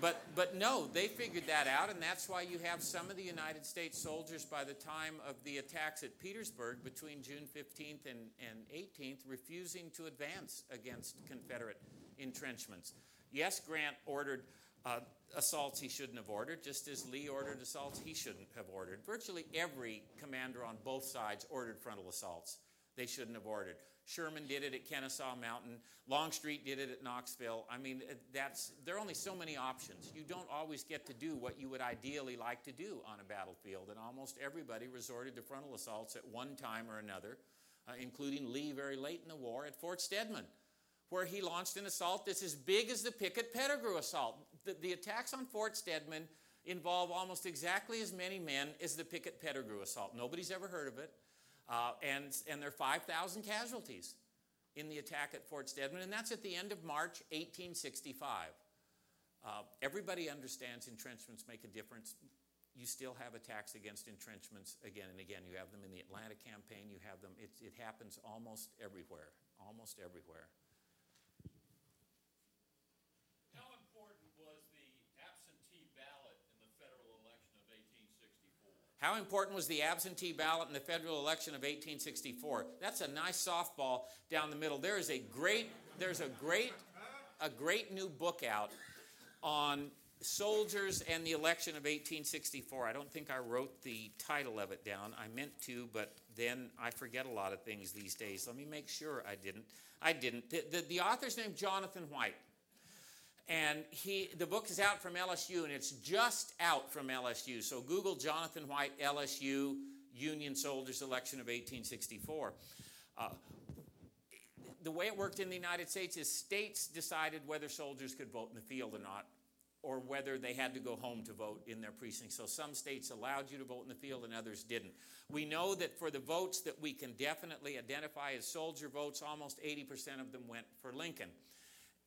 But, but no, they figured that out, and that's why you have some of the United States soldiers by the time of the attacks at Petersburg between June 15th and, and 18th refusing to advance against Confederate entrenchments. Yes, Grant ordered uh, assaults he shouldn't have ordered, just as Lee ordered assaults he shouldn't have ordered. Virtually every commander on both sides ordered frontal assaults they shouldn't have ordered. Sherman did it at Kennesaw Mountain. Longstreet did it at Knoxville. I mean, that's there are only so many options. You don't always get to do what you would ideally like to do on a battlefield, and almost everybody resorted to frontal assaults at one time or another, uh, including Lee very late in the war at Fort Stedman, where he launched an assault that's as big as the Pickett Pettigrew assault. The, the attacks on Fort Stedman involve almost exactly as many men as the Pickett Pettigrew assault. Nobody's ever heard of it. Uh, and, and there are 5,000 casualties in the attack at Fort Stedman, and that's at the end of March 1865. Uh, everybody understands entrenchments make a difference. You still have attacks against entrenchments again and again. You have them in the Atlanta campaign, you have them, it, it happens almost everywhere, almost everywhere. How important was the absentee ballot in the federal election of 1864? That's a nice softball down the middle. There is a great, there's a great, a great new book out on soldiers and the election of 1864. I don't think I wrote the title of it down. I meant to, but then I forget a lot of things these days. Let me make sure I didn't. I didn't. The, the, the author's name Jonathan White. And he, the book is out from LSU, and it's just out from LSU. So Google Jonathan White, LSU, Union Soldiers Election of 1864. Uh, the way it worked in the United States is states decided whether soldiers could vote in the field or not, or whether they had to go home to vote in their precinct. So some states allowed you to vote in the field and others didn't. We know that for the votes that we can definitely identify as soldier votes, almost 80% of them went for Lincoln.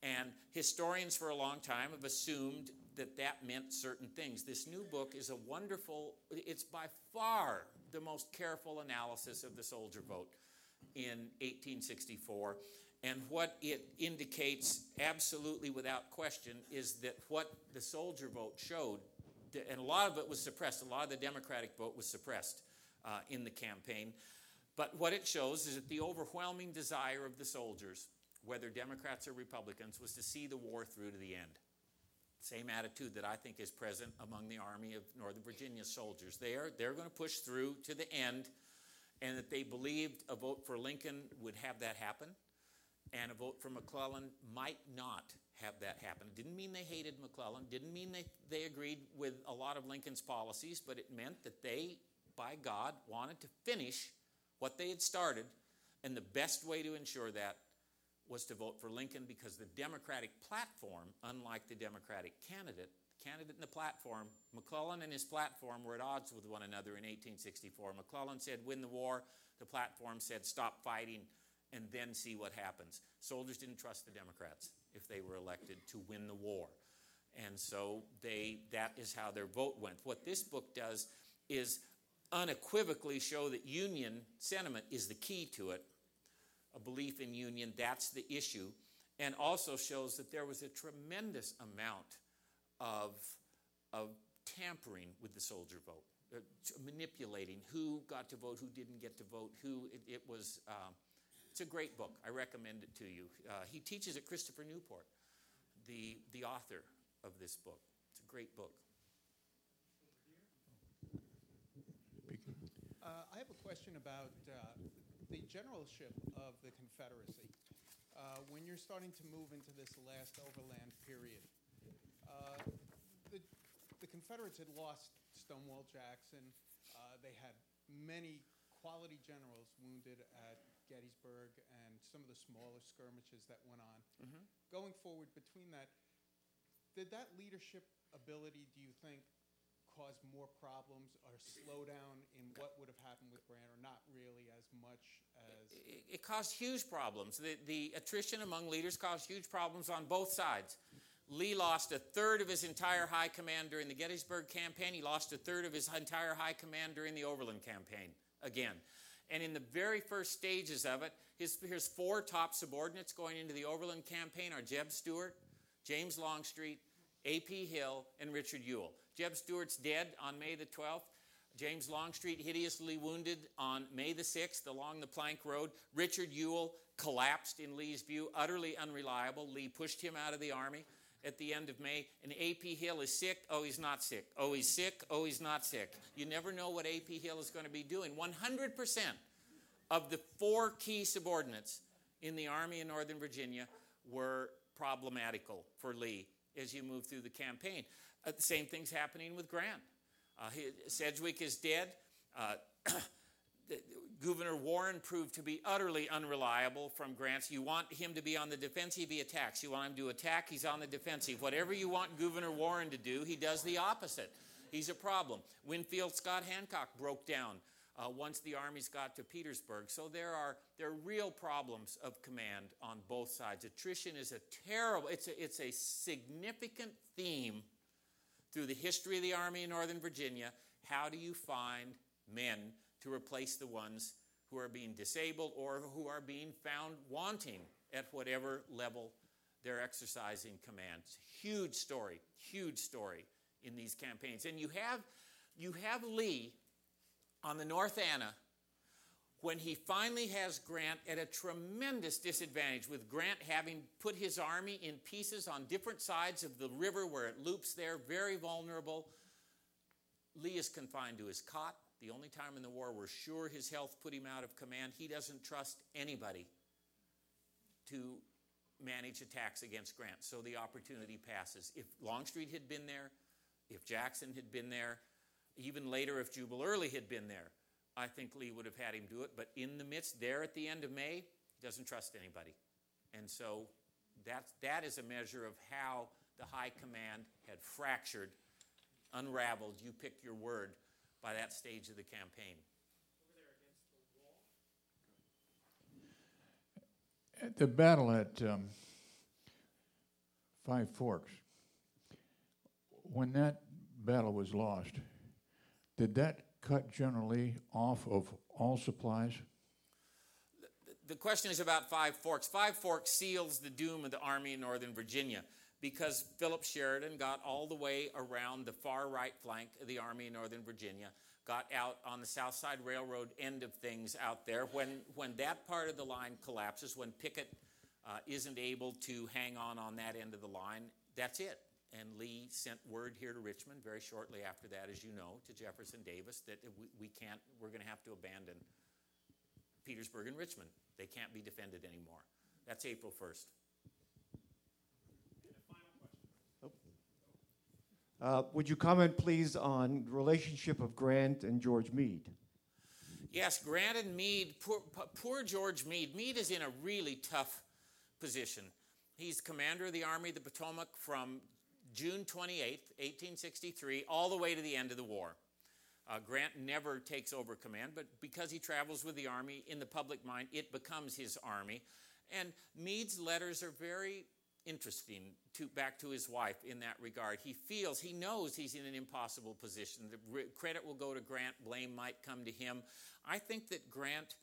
And historians for a long time have assumed that that meant certain things. This new book is a wonderful, it's by far the most careful analysis of the soldier vote in 1864. And what it indicates, absolutely without question, is that what the soldier vote showed, and a lot of it was suppressed, a lot of the Democratic vote was suppressed uh, in the campaign. But what it shows is that the overwhelming desire of the soldiers whether Democrats or Republicans, was to see the war through to the end. Same attitude that I think is present among the Army of Northern Virginia soldiers. They are, they're going to push through to the end, and that they believed a vote for Lincoln would have that happen, and a vote for McClellan might not have that happen. It didn't mean they hated McClellan, didn't mean they, they agreed with a lot of Lincoln's policies, but it meant that they, by God, wanted to finish what they had started, and the best way to ensure that was to vote for Lincoln because the Democratic platform, unlike the Democratic candidate, candidate in the platform, McClellan and his platform were at odds with one another in 1864. McClellan said, win the war. The platform said, stop fighting and then see what happens. Soldiers didn't trust the Democrats if they were elected to win the war. And so they, that is how their vote went. What this book does is unequivocally show that Union sentiment is the key to it a belief in union. That's the issue. And also shows that there was a tremendous amount of, of tampering with the soldier vote, uh, manipulating who got to vote, who didn't get to vote, who it, it was. Um, it's a great book. I recommend it to you. Uh, he teaches at Christopher Newport, the, the author of this book. It's a great book. Uh, I have a question about uh, the generalship of the Confederacy. Uh, when you're starting to move into this last overland period, uh, the, the Confederates had lost Stonewall Jackson. Uh, they had many quality generals wounded at Gettysburg and some of the smaller skirmishes that went on. Going forward between that, did that leadership ability, do you think, cause more problems or slow down in what would have happened with Grant, or not really as much as? It, it caused huge problems. The, the attrition among leaders caused huge problems on both sides. Lee lost a third of his entire high command during the Gettysburg campaign. He lost a third of his entire high command during the Overland campaign, again. And in the very first stages of it, his, his four top subordinates going into the Overland campaign are Jeb Stuart, James Longstreet, A.P. Hill, and Richard Ewell. Jeb Stuart's dead on May the 12th. James Longstreet hideously wounded on May the 6th along the Plank Road. Richard Ewell collapsed in Lee's view, utterly unreliable. Lee pushed him out of the army at the end of May. And A.P. Hill is sick. Oh, he's not sick. Oh, he's sick. Oh, he's not sick. You never know what A.P. Hill is going to be doing. 100% of the four key subordinates in the Army in Northern Virginia were problematical for Lee as you move through the campaign. Uh, the same thing's happening with Grant. Uh, he, Sedgwick is dead. Uh, Gouverneur Warren proved to be utterly unreliable from Grant's. You want him to be on the defensive, he attacks. You want him to attack, he's on the defensive. Whatever you want Gouverneur Warren to do, he does the opposite. He's a problem. Winfield Scott Hancock broke down uh, once the armies got to Petersburg. So there are, there are real problems of command on both sides. Attrition is a terrible, it's a, it's a significant theme through the history of the Army in Northern Virginia. How do you find men to replace the ones who are being disabled or who are being found wanting at whatever level they're exercising command? Huge story, huge story in these campaigns. And you have, you have Lee on the North Anna when he finally has Grant at a tremendous disadvantage, with Grant having put his army in pieces on different sides of the river where it loops there, very vulnerable. Lee is confined to his cot. The only time in the war we're sure his health put him out of command. He doesn't trust anybody to manage attacks against Grant. So the opportunity passes. If Longstreet had been there, if Jackson had been there, even later if Jubal Early had been there, I think Lee would have had him do it. But in the midst, there at the end of May, he doesn't trust anybody. And so that, that is a measure of how the high command had fractured, unraveled, you pick your word, by that stage of the campaign. At the battle at um, Five Forks, when that battle was lost, did that cut generally off of all supplies? The question is about Five Forks. Five Forks seals the doom of the Army in Northern Virginia because Philip Sheridan got all the way around the far right flank of the Army in Northern Virginia, got out on the South Side Railroad end of things out there. When, when that part of the line collapses, when Pickett uh, isn't able to hang on on that end of the line, that's it. And Lee sent word here to Richmond very shortly after that, as you know, to Jefferson Davis that we, we can't, we're going to have to abandon Petersburg and Richmond. They can't be defended anymore. That's April 1st. Uh, would you comment, please, on the relationship of Grant and George Meade? Yes, Grant and Meade, poor, poor George Meade. Meade is in a really tough position. He's commander of the Army of the Potomac from June 28, 1863, all the way to the end of the war. Uh, Grant never takes over command, but because he travels with the Army in the public mind, it becomes his Army. And Meade's letters are very interesting to, back to his wife in that regard. He feels, he knows he's in an impossible position. The re- credit will go to Grant, blame might come to him. I think that Grant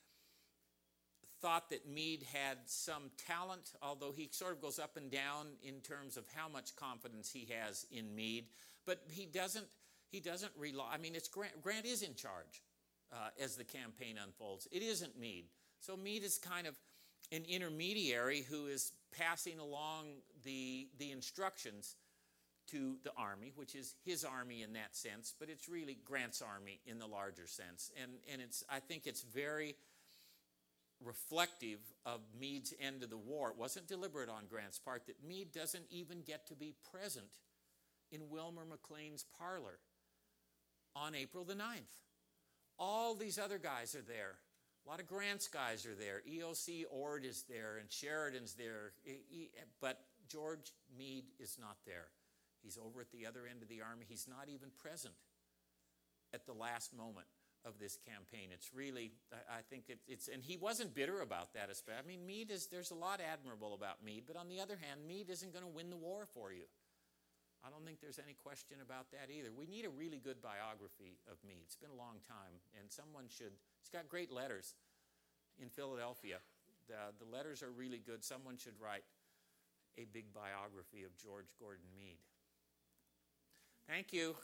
thought that Meade had some talent, although he sort of goes up and down in terms of how much confidence he has in Meade. But he doesn't. He doesn't rely. I mean, it's Grant. Grant is in charge uh, as the campaign unfolds. It isn't Meade. So Meade is kind of an intermediary who is passing along the the instructions to the army, which is his army in that sense, but it's really Grant's army in the larger sense. And and it's I think it's very reflective of Meade's end of the war. It wasn't deliberate on Grant's part that Meade doesn't even get to be present in Wilmer McLean's parlor on April the 9th. All these other guys are there. A lot of Grant's guys are there. EOC Ord is there and Sheridan's there. But George Meade is not there. He's over at the other end of the army. He's not even present at the last moment of this campaign. It's really, I think it, it's, and he wasn't bitter about that. I mean, Meade is, there's a lot admirable about Meade, but on the other hand, Meade isn't going to win the war for you. I don't think there's any question about that either. We need a really good biography of Meade. It's been a long time, and someone should, he's got great letters in Philadelphia. The, the letters are really good. Someone should write a big biography of George Gordon Meade. Thank you.